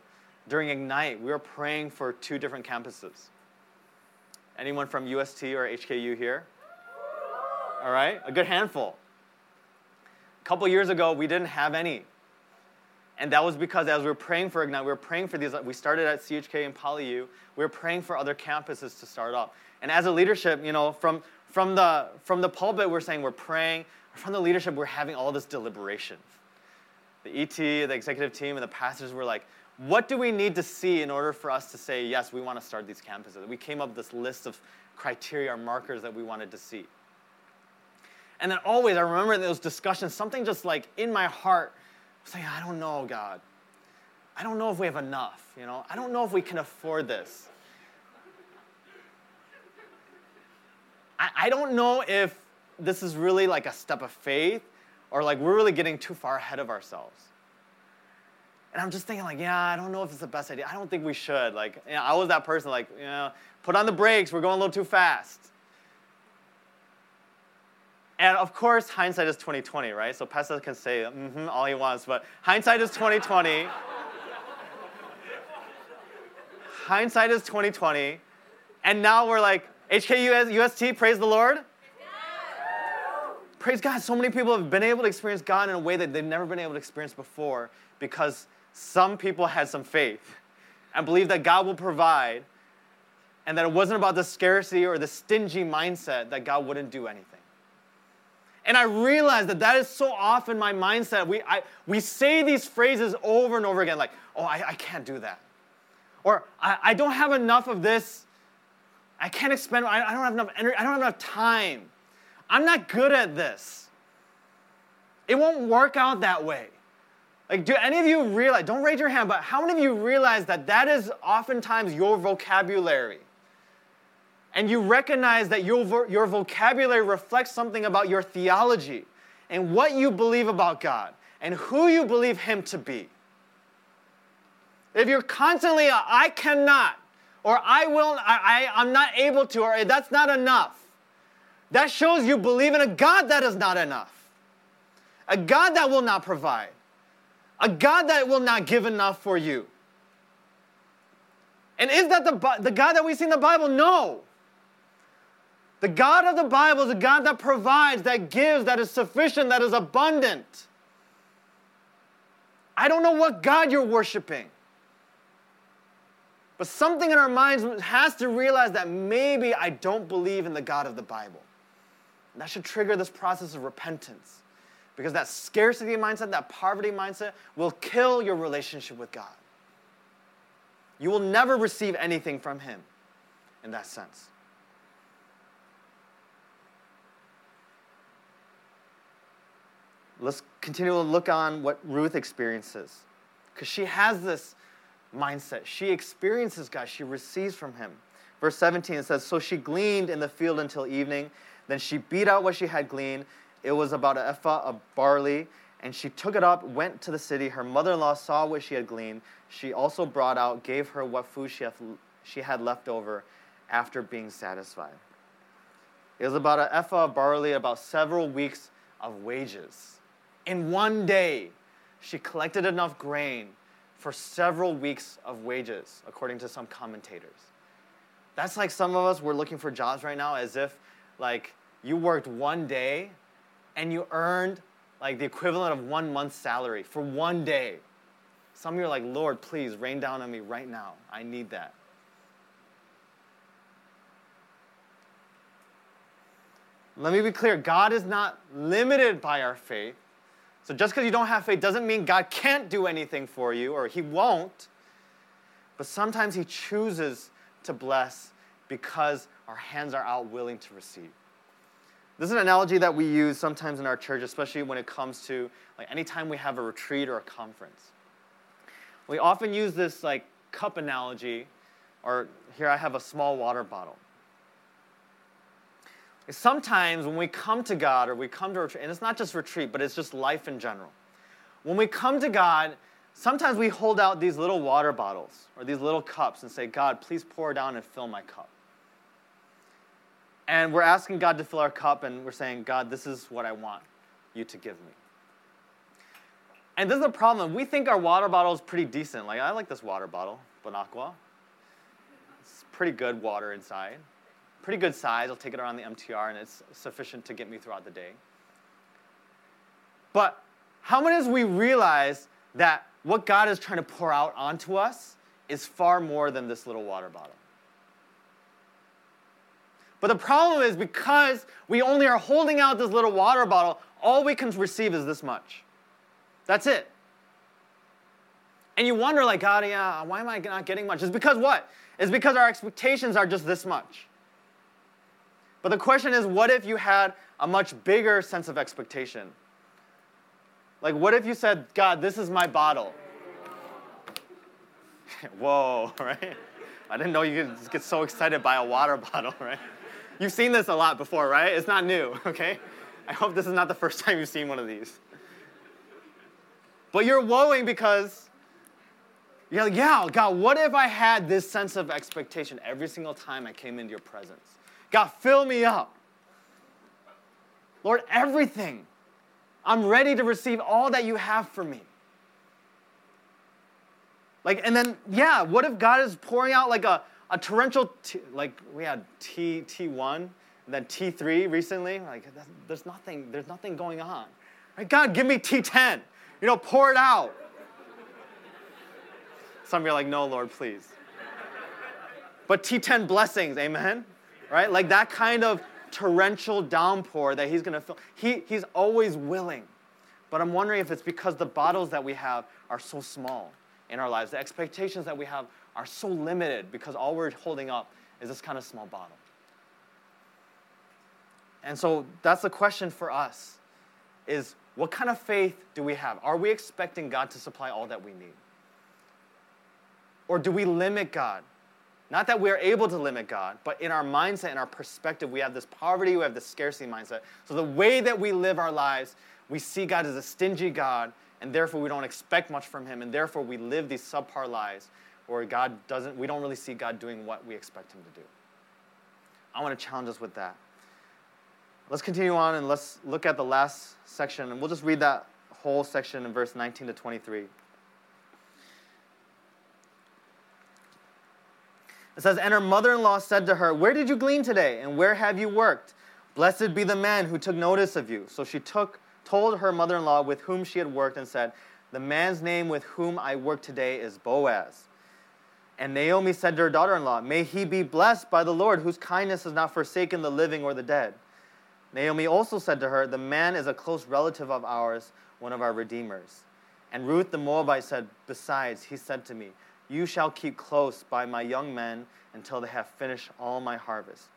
during Ignite, we were praying for two different campuses. Anyone from UST or HKU here? All right, a good handful. A couple years ago, we didn't have any. And that was because as we were praying for Ignite, we were praying for these. We started at CHK and PolyU. We were praying for other campuses to start up. And as a leadership, you know, from, from, the, from the pulpit, we're saying we're praying. From the leadership, we're having all this deliberation. The ET, the executive team, and the pastors were like, what do we need to see in order for us to say, yes, we want to start these campuses? We came up with this list of criteria or markers that we wanted to see. And then always, I remember in those discussions, something just like in my heart saying, I don't know, God. I don't know if we have enough, you know? I don't know if we can afford this. I, I don't know if this is really like a step of faith or like we're really getting too far ahead of ourselves. And I'm just thinking, like, yeah, I don't know if it's the best idea. I don't think we should. Like, you know, I was that person, like, you know, put on the brakes. We're going a little too fast. And of course, hindsight is 2020, right? So Pastor can say mm-hmm, all he wants, but hindsight is 2020. hindsight is 2020. And now we're like, HKU UST, praise the Lord. Praise God. So many people have been able to experience God in a way that they've never been able to experience before because some people had some faith and believed that God will provide and that it wasn't about the scarcity or the stingy mindset that God wouldn't do anything. And I realize that that is so often my mindset. We, I, we say these phrases over and over again, like, oh, I, I can't do that. Or I, I don't have enough of this. I can't expend, I, I don't have enough energy, I don't have enough time. I'm not good at this. It won't work out that way. Like, do any of you realize, don't raise your hand, but how many of you realize that that is oftentimes your vocabulary? And you recognize that your, your vocabulary reflects something about your theology and what you believe about God and who you believe Him to be. If you're constantly, I cannot, or I will, I, I, I'm not able to, or that's not enough, that shows you believe in a God that is not enough, a God that will not provide, a God that will not give enough for you. And is that the, the God that we see in the Bible? No. The God of the Bible is a God that provides, that gives, that is sufficient, that is abundant. I don't know what God you're worshiping. But something in our minds has to realize that maybe I don't believe in the God of the Bible. And that should trigger this process of repentance. Because that scarcity mindset, that poverty mindset, will kill your relationship with God. You will never receive anything from Him in that sense. Let's continue to look on what Ruth experiences. Because she has this mindset. She experiences God, she receives from Him. Verse 17 it says, So she gleaned in the field until evening. Then she beat out what she had gleaned. It was about an ephah of barley, and she took it up, went to the city. Her mother in law saw what she had gleaned. She also brought out, gave her what food she had, she had left over after being satisfied. It was about an ephah of barley, about several weeks of wages. In one day, she collected enough grain for several weeks of wages, according to some commentators. That's like some of us, we're looking for jobs right now as if like you worked one day and you earned like the equivalent of one month's salary for one day. Some of you are like, Lord, please rain down on me right now. I need that. Let me be clear God is not limited by our faith. So just because you don't have faith doesn't mean God can't do anything for you or He won't. But sometimes He chooses to bless because our hands are out willing to receive. This is an analogy that we use sometimes in our church, especially when it comes to like anytime we have a retreat or a conference. We often use this like cup analogy, or here I have a small water bottle. Sometimes when we come to God or we come to retreat, and it's not just retreat, but it's just life in general. When we come to God, sometimes we hold out these little water bottles or these little cups and say, God, please pour down and fill my cup. And we're asking God to fill our cup, and we're saying, God, this is what I want you to give me. And this is a problem. We think our water bottle is pretty decent. Like, I like this water bottle, Bonaqua. It's pretty good water inside pretty good size. I'll take it around the MTR, and it's sufficient to get me throughout the day. But how many of us we realize that what God is trying to pour out onto us is far more than this little water bottle? But the problem is because we only are holding out this little water bottle, all we can receive is this much. That's it. And you wonder, like, God, yeah, why am I not getting much? It's because what? It's because our expectations are just this much. But the question is what if you had a much bigger sense of expectation? Like, what if you said, God, this is my bottle? Whoa, right? I didn't know you could get so excited by a water bottle, right? You've seen this a lot before, right? It's not new, okay? I hope this is not the first time you've seen one of these. But you're woeing because you're like, yeah, God, what if I had this sense of expectation every single time I came into your presence? God, fill me up. Lord, everything. I'm ready to receive all that you have for me. Like, and then, yeah, what if God is pouring out like a, a torrential, t- like we had T, T1 and then T3 recently? Like, there's nothing, there's nothing going on. Right? God, give me T10. You know, pour it out. Some of you are like, no, Lord, please. But T10 blessings, amen? Right? Like that kind of torrential downpour that he's going to fill. He, he's always willing. But I'm wondering if it's because the bottles that we have are so small in our lives. The expectations that we have are so limited because all we're holding up is this kind of small bottle. And so that's the question for us is what kind of faith do we have? Are we expecting God to supply all that we need? Or do we limit God not that we're able to limit God, but in our mindset, in our perspective, we have this poverty, we have this scarcity mindset. So the way that we live our lives, we see God as a stingy God, and therefore we don't expect much from Him, and therefore we live these subpar lives where God doesn't, we don't really see God doing what we expect Him to do. I want to challenge us with that. Let's continue on and let's look at the last section, and we'll just read that whole section in verse 19 to 23. It says, And her mother in law said to her, Where did you glean today? And where have you worked? Blessed be the man who took notice of you. So she took, told her mother in law with whom she had worked and said, The man's name with whom I work today is Boaz. And Naomi said to her daughter in law, May he be blessed by the Lord, whose kindness has not forsaken the living or the dead. Naomi also said to her, The man is a close relative of ours, one of our redeemers. And Ruth the Moabite said, Besides, he said to me, you shall keep close by my young men until they have finished all my harvest.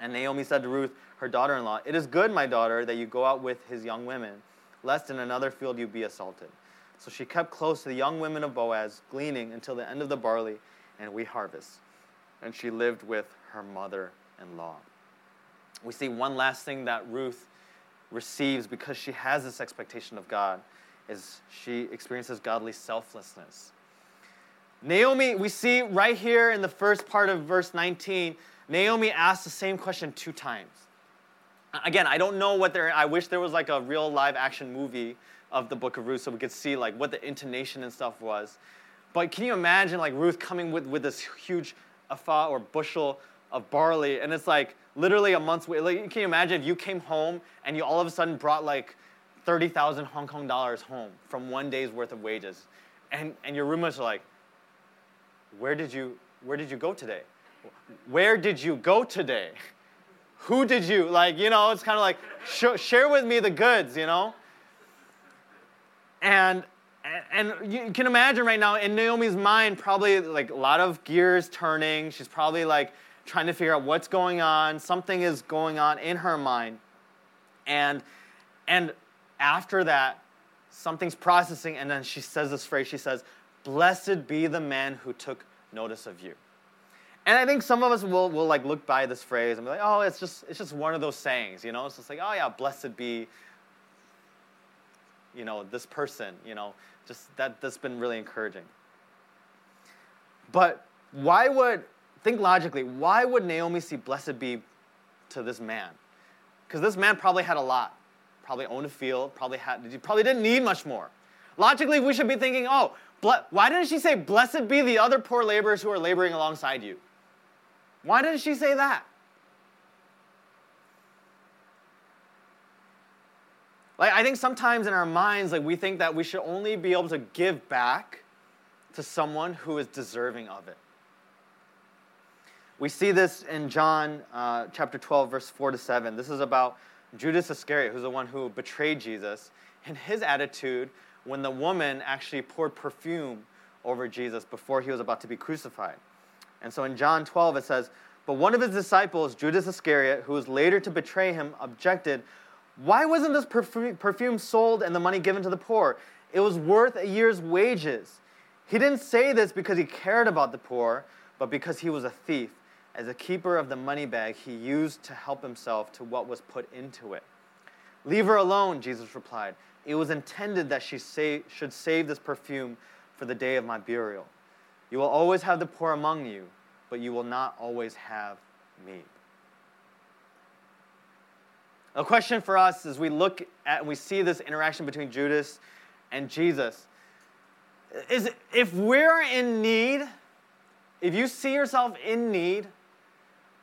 And Naomi said to Ruth, her daughter in law, It is good, my daughter, that you go out with his young women, lest in another field you be assaulted. So she kept close to the young women of Boaz, gleaning until the end of the barley and we harvest. And she lived with her mother in law. we see one last thing that Ruth receives because she has this expectation of God is she experiences godly selflessness. Naomi, we see right here in the first part of verse 19, Naomi asks the same question two times. Again, I don't know what there, I wish there was like a real live action movie of the book of Ruth so we could see like what the intonation and stuff was. But can you imagine like Ruth coming with, with this huge ephah or bushel of barley and it's like literally a month's wait. Like, can you imagine if you came home and you all of a sudden brought like 30,000 Hong Kong dollars home from one day's worth of wages? And, and your roommates are like, where did you, where did you go today? Where did you go today? Who did you, like, you know, it's kind of like, sh- share with me the goods, you know? And, and you can imagine right now in Naomi's mind, probably like a lot of gears turning. She's probably like trying to figure out what's going on. Something is going on in her mind. And, and after that, something's processing, and then she says this phrase. She says, Blessed be the man who took notice of you. And I think some of us will, will like look by this phrase and be like, oh, it's just, it's just one of those sayings, you know? It's just like, oh yeah, blessed be, you know, this person, you know, just that, that's been really encouraging. But why would, think logically, why would Naomi see blessed be to this man? Because this man probably had a lot. Probably owned a field, probably had, he probably didn't need much more. Logically, we should be thinking, oh, why didn't she say, Blessed be the other poor laborers who are laboring alongside you? Why didn't she say that? Like, I think sometimes in our minds, like, we think that we should only be able to give back to someone who is deserving of it. We see this in John uh, chapter 12, verse 4 to 7. This is about Judas Iscariot, who's the one who betrayed Jesus, and his attitude when the woman actually poured perfume over Jesus before he was about to be crucified. And so in John 12, it says, But one of his disciples, Judas Iscariot, who was later to betray him, objected, Why wasn't this perfume sold and the money given to the poor? It was worth a year's wages. He didn't say this because he cared about the poor, but because he was a thief. As a keeper of the money bag, he used to help himself to what was put into it. Leave her alone, Jesus replied. It was intended that she should save this perfume for the day of my burial. You will always have the poor among you, but you will not always have me. A question for us as we look at and we see this interaction between Judas and Jesus is if we're in need, if you see yourself in need,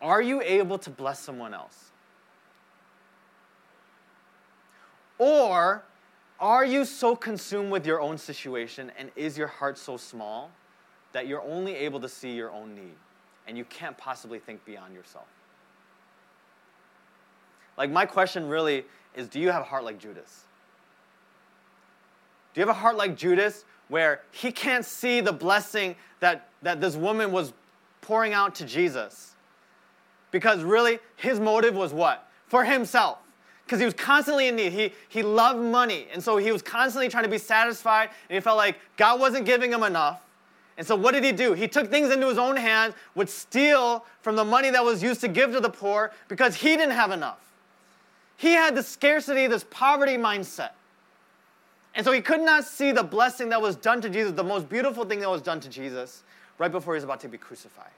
are you able to bless someone else? Or are you so consumed with your own situation and is your heart so small that you're only able to see your own need and you can't possibly think beyond yourself? Like, my question really is do you have a heart like Judas? Do you have a heart like Judas where he can't see the blessing that, that this woman was pouring out to Jesus? Because really, his motive was what? For himself because he was constantly in need. He, he loved money. And so he was constantly trying to be satisfied, and he felt like God wasn't giving him enough. And so what did he do? He took things into his own hands, would steal from the money that was used to give to the poor because he didn't have enough. He had the scarcity, this poverty mindset. And so he could not see the blessing that was done to Jesus, the most beautiful thing that was done to Jesus, right before he was about to be crucified.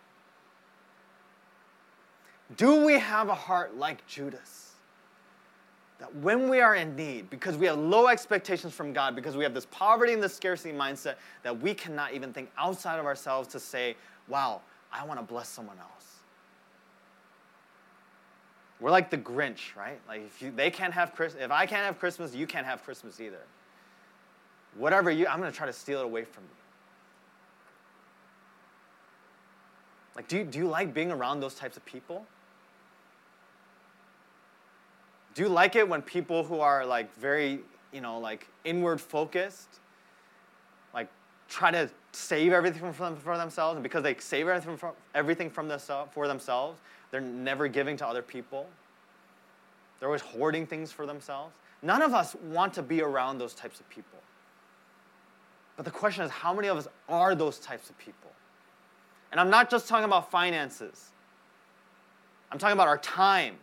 Do we have a heart like Judas? That when we are in need, because we have low expectations from God, because we have this poverty and this scarcity mindset, that we cannot even think outside of ourselves to say, wow, I want to bless someone else. We're like the Grinch, right? Like if you, they can't have Christmas, if I can't have Christmas, you can't have Christmas either. Whatever you, I'm going to try to steal it away from you. Like, do you, do you like being around those types of people? Do you like it when people who are like very, you know, like inward focused, like try to save everything from, for themselves, and because they save everything from, everything from themselves, for themselves, they're never giving to other people. They're always hoarding things for themselves. None of us want to be around those types of people. But the question is, how many of us are those types of people? And I'm not just talking about finances. I'm talking about our time.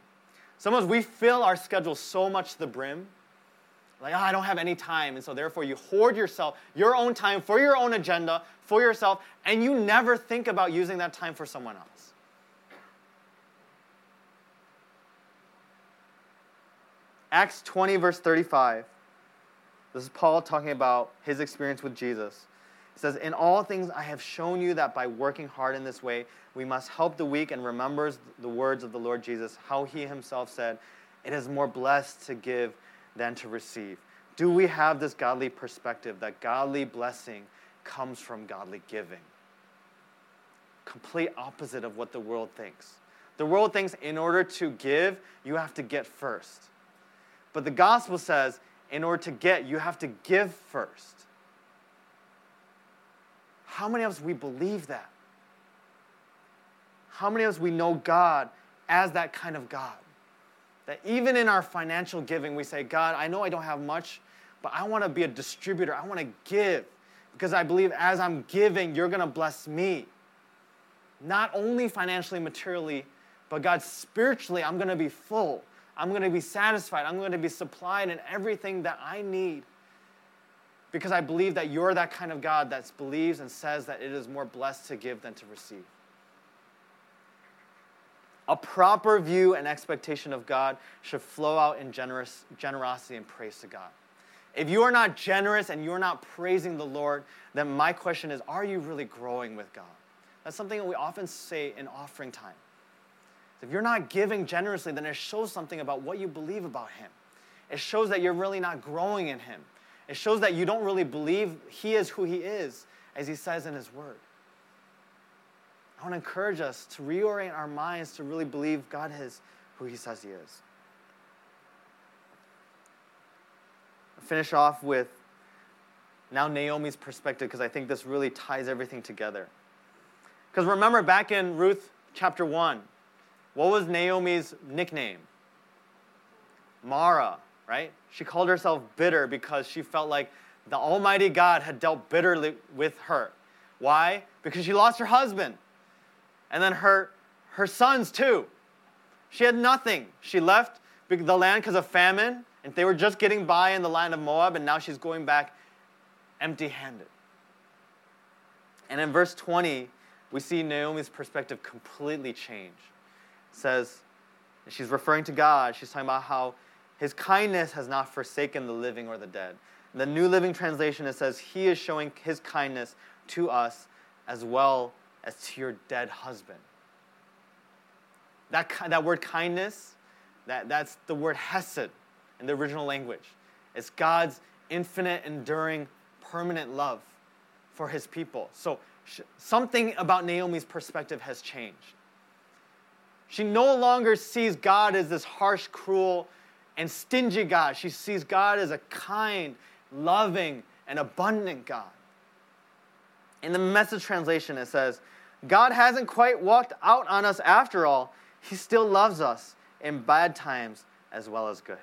Sometimes we fill our schedule so much to the brim. Like, oh, I don't have any time. And so, therefore, you hoard yourself, your own time for your own agenda, for yourself, and you never think about using that time for someone else. Acts 20, verse 35. This is Paul talking about his experience with Jesus. He says, In all things I have shown you that by working hard in this way, we must help the weak and remembers the words of the Lord Jesus, how he himself said, It is more blessed to give than to receive. Do we have this godly perspective that godly blessing comes from godly giving? Complete opposite of what the world thinks. The world thinks in order to give, you have to get first. But the gospel says, in order to get, you have to give first. How many of us we believe that? How many of us we know God as that kind of God? That even in our financial giving, we say, God, I know I don't have much, but I want to be a distributor. I want to give because I believe as I'm giving, you're going to bless me. Not only financially, materially, but God, spiritually, I'm going to be full. I'm going to be satisfied. I'm going to be supplied in everything that I need because I believe that you're that kind of God that believes and says that it is more blessed to give than to receive. A proper view and expectation of God should flow out in generous, generosity and praise to God. If you are not generous and you're not praising the Lord, then my question is are you really growing with God? That's something that we often say in offering time. If you're not giving generously, then it shows something about what you believe about Him. It shows that you're really not growing in Him. It shows that you don't really believe He is who He is, as He says in His Word. I want to encourage us to reorient our minds to really believe God is who He says He is. I'll finish off with now Naomi's perspective because I think this really ties everything together. Because remember back in Ruth chapter 1, what was Naomi's nickname? Mara right? She called herself bitter because she felt like the Almighty God had dealt bitterly with her. Why? Because she lost her husband. And then her, her sons, too. She had nothing. She left the land because of famine, and they were just getting by in the land of Moab, and now she's going back empty handed. And in verse 20, we see Naomi's perspective completely change. It says, she's referring to God. She's talking about how his kindness has not forsaken the living or the dead. The New Living Translation, it says, He is showing His kindness to us as well as to your dead husband. That, that word kindness, that, that's the word hesed in the original language. It's God's infinite, enduring, permanent love for his people. So something about Naomi's perspective has changed. She no longer sees God as this harsh, cruel, and stingy God. She sees God as a kind, loving, and abundant God. In the message translation, it says, God hasn't quite walked out on us after all. He still loves us in bad times as well as good.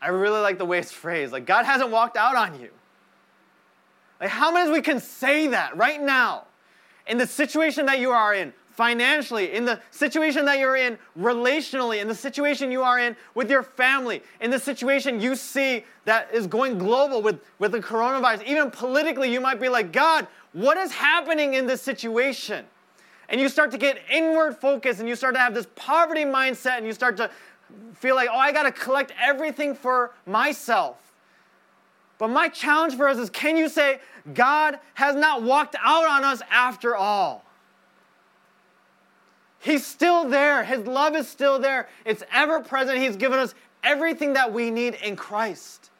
I really like the way it's phrased. Like, God hasn't walked out on you. Like, how many of we can say that right now in the situation that you are in? Financially, in the situation that you're in relationally, in the situation you are in with your family, in the situation you see that is going global with, with the coronavirus, even politically, you might be like, God, what is happening in this situation? And you start to get inward focus and you start to have this poverty mindset and you start to feel like, oh, I got to collect everything for myself. But my challenge for us is can you say, God has not walked out on us after all? He's still there. His love is still there. It's ever present. He's given us everything that we need in Christ.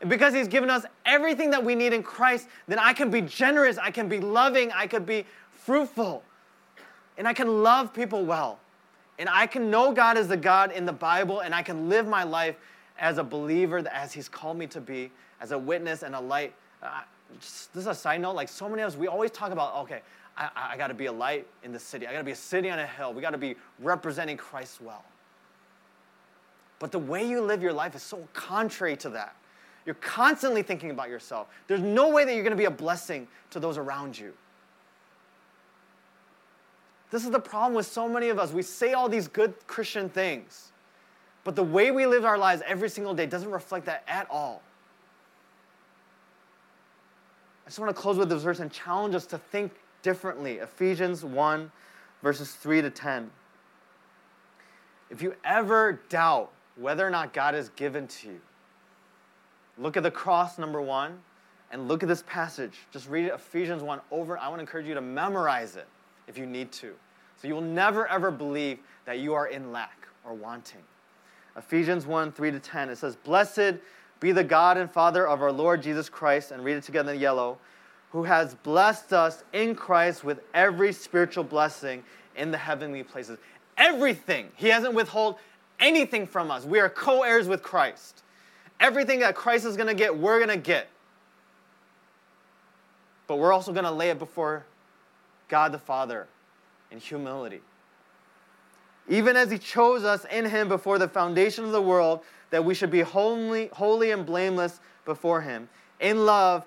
And because He's given us everything that we need in Christ, then I can be generous, I can be loving, I can be fruitful, and I can love people well. And I can know God as the God in the Bible, and I can live my life as a believer, as He's called me to be, as a witness and a light. Uh, just, this is a side note. Like so many of us, we always talk about, okay, I, I got to be a light in the city. I got to be a city on a hill. We got to be representing Christ well. But the way you live your life is so contrary to that. You're constantly thinking about yourself. There's no way that you're going to be a blessing to those around you. This is the problem with so many of us. We say all these good Christian things, but the way we live our lives every single day doesn't reflect that at all. I just want to close with this verse and challenge us to think differently. Ephesians 1, verses 3 to 10. If you ever doubt whether or not God is given to you, look at the cross, number one, and look at this passage. Just read Ephesians 1 over. I want to encourage you to memorize it if you need to. So you will never ever believe that you are in lack or wanting. Ephesians 1 3 to 10. It says, Blessed be the God and Father of our Lord Jesus Christ, and read it together in yellow, who has blessed us in Christ with every spiritual blessing in the heavenly places. Everything. He hasn't withhold anything from us. We are co heirs with Christ. Everything that Christ is going to get, we're going to get. But we're also going to lay it before God the Father in humility. Even as He chose us in Him before the foundation of the world, that we should be holy, holy and blameless before Him. In love,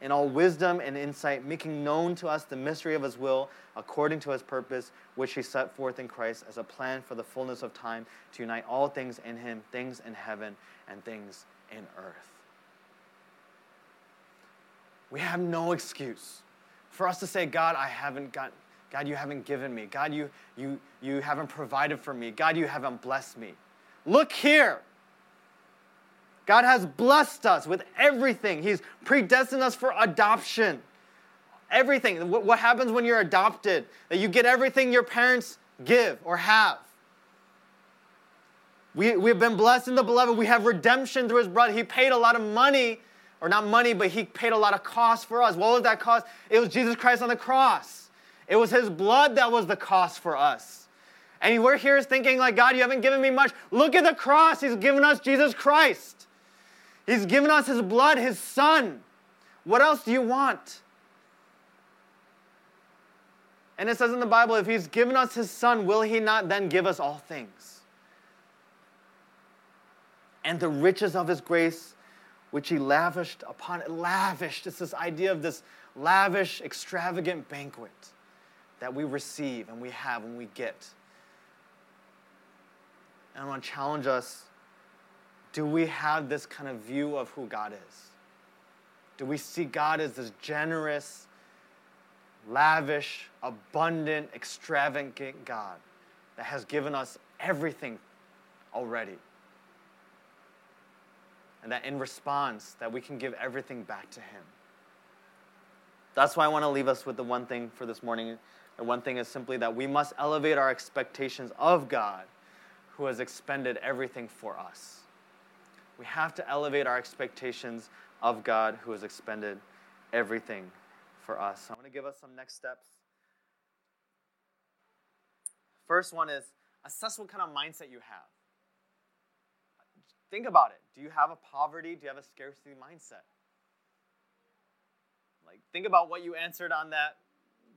in all wisdom and insight, making known to us the mystery of his will according to his purpose, which he set forth in Christ as a plan for the fullness of time to unite all things in him, things in heaven and things in earth. We have no excuse for us to say, God, I haven't got, God, you haven't given me. God, you, you, you haven't provided for me. God, you haven't blessed me. Look here. God has blessed us with everything. He's predestined us for adoption. Everything. What happens when you're adopted? That you get everything your parents give or have. We, we've been blessed in the beloved. We have redemption through his blood. He paid a lot of money, or not money, but he paid a lot of cost for us. What was that cost? It was Jesus Christ on the cross. It was his blood that was the cost for us. And we're here thinking, like, God, you haven't given me much. Look at the cross. He's given us Jesus Christ. He's given us His blood, His Son. What else do you want? And it says in the Bible, if He's given us His Son, will He not then give us all things? And the riches of His grace, which He lavished upon it. Lavished. It's this idea of this lavish, extravagant banquet that we receive and we have and we get. And I want to challenge us do we have this kind of view of who God is? Do we see God as this generous, lavish, abundant, extravagant God that has given us everything already? And that in response, that we can give everything back to Him. That's why I want to leave us with the one thing for this morning. The one thing is simply that we must elevate our expectations of God who has expended everything for us. We have to elevate our expectations of God who has expended everything for us. I want to give us some next steps. First one is assess what kind of mindset you have. Think about it. Do you have a poverty? Do you have a scarcity mindset? Like think about what you answered on that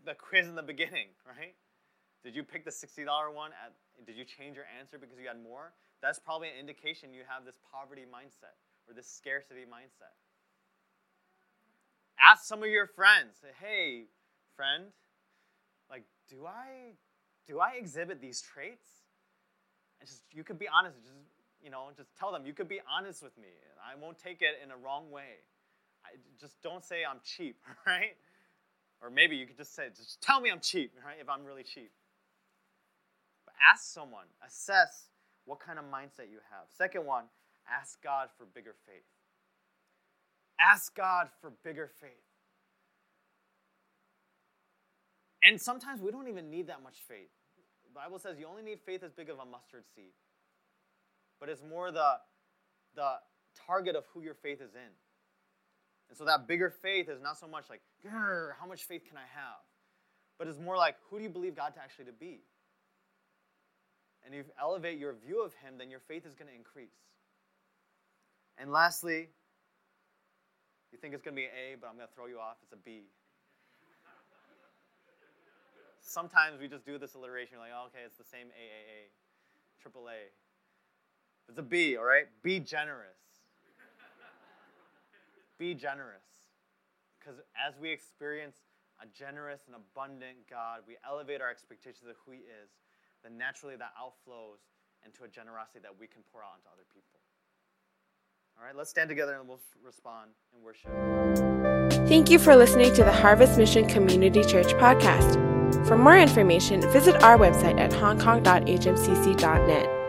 the quiz in the beginning, right? Did you pick the $60 one at did you change your answer because you had more? That's probably an indication you have this poverty mindset or this scarcity mindset. Ask some of your friends, say, hey, friend, like, do I do I exhibit these traits? And just you could be honest, just you know, just tell them you could be honest with me. And I won't take it in a wrong way. I just don't say I'm cheap, right? Or maybe you could just say, just tell me I'm cheap, right? If I'm really cheap. Ask someone, assess what kind of mindset you have. Second one, ask God for bigger faith. Ask God for bigger faith. And sometimes we don't even need that much faith. The Bible says you only need faith as big of a mustard seed. But it's more the, the target of who your faith is in. And so that bigger faith is not so much like, how much faith can I have? But it's more like, who do you believe God to actually to be? And you elevate your view of Him, then your faith is going to increase. And lastly, you think it's going to be an A, but I'm going to throw you off. It's a B. Sometimes we just do this alliteration, like, oh, okay, it's the same AAA, triple A. It's a B, all right? Be generous. be generous. Because as we experience a generous and abundant God, we elevate our expectations of who He is, then naturally that outflows into a generosity that we can pour out into other people. All right, let's stand together and we'll respond and worship. Thank you for listening to the Harvest Mission Community Church podcast. For more information, visit our website at hongkong.hmcc.net.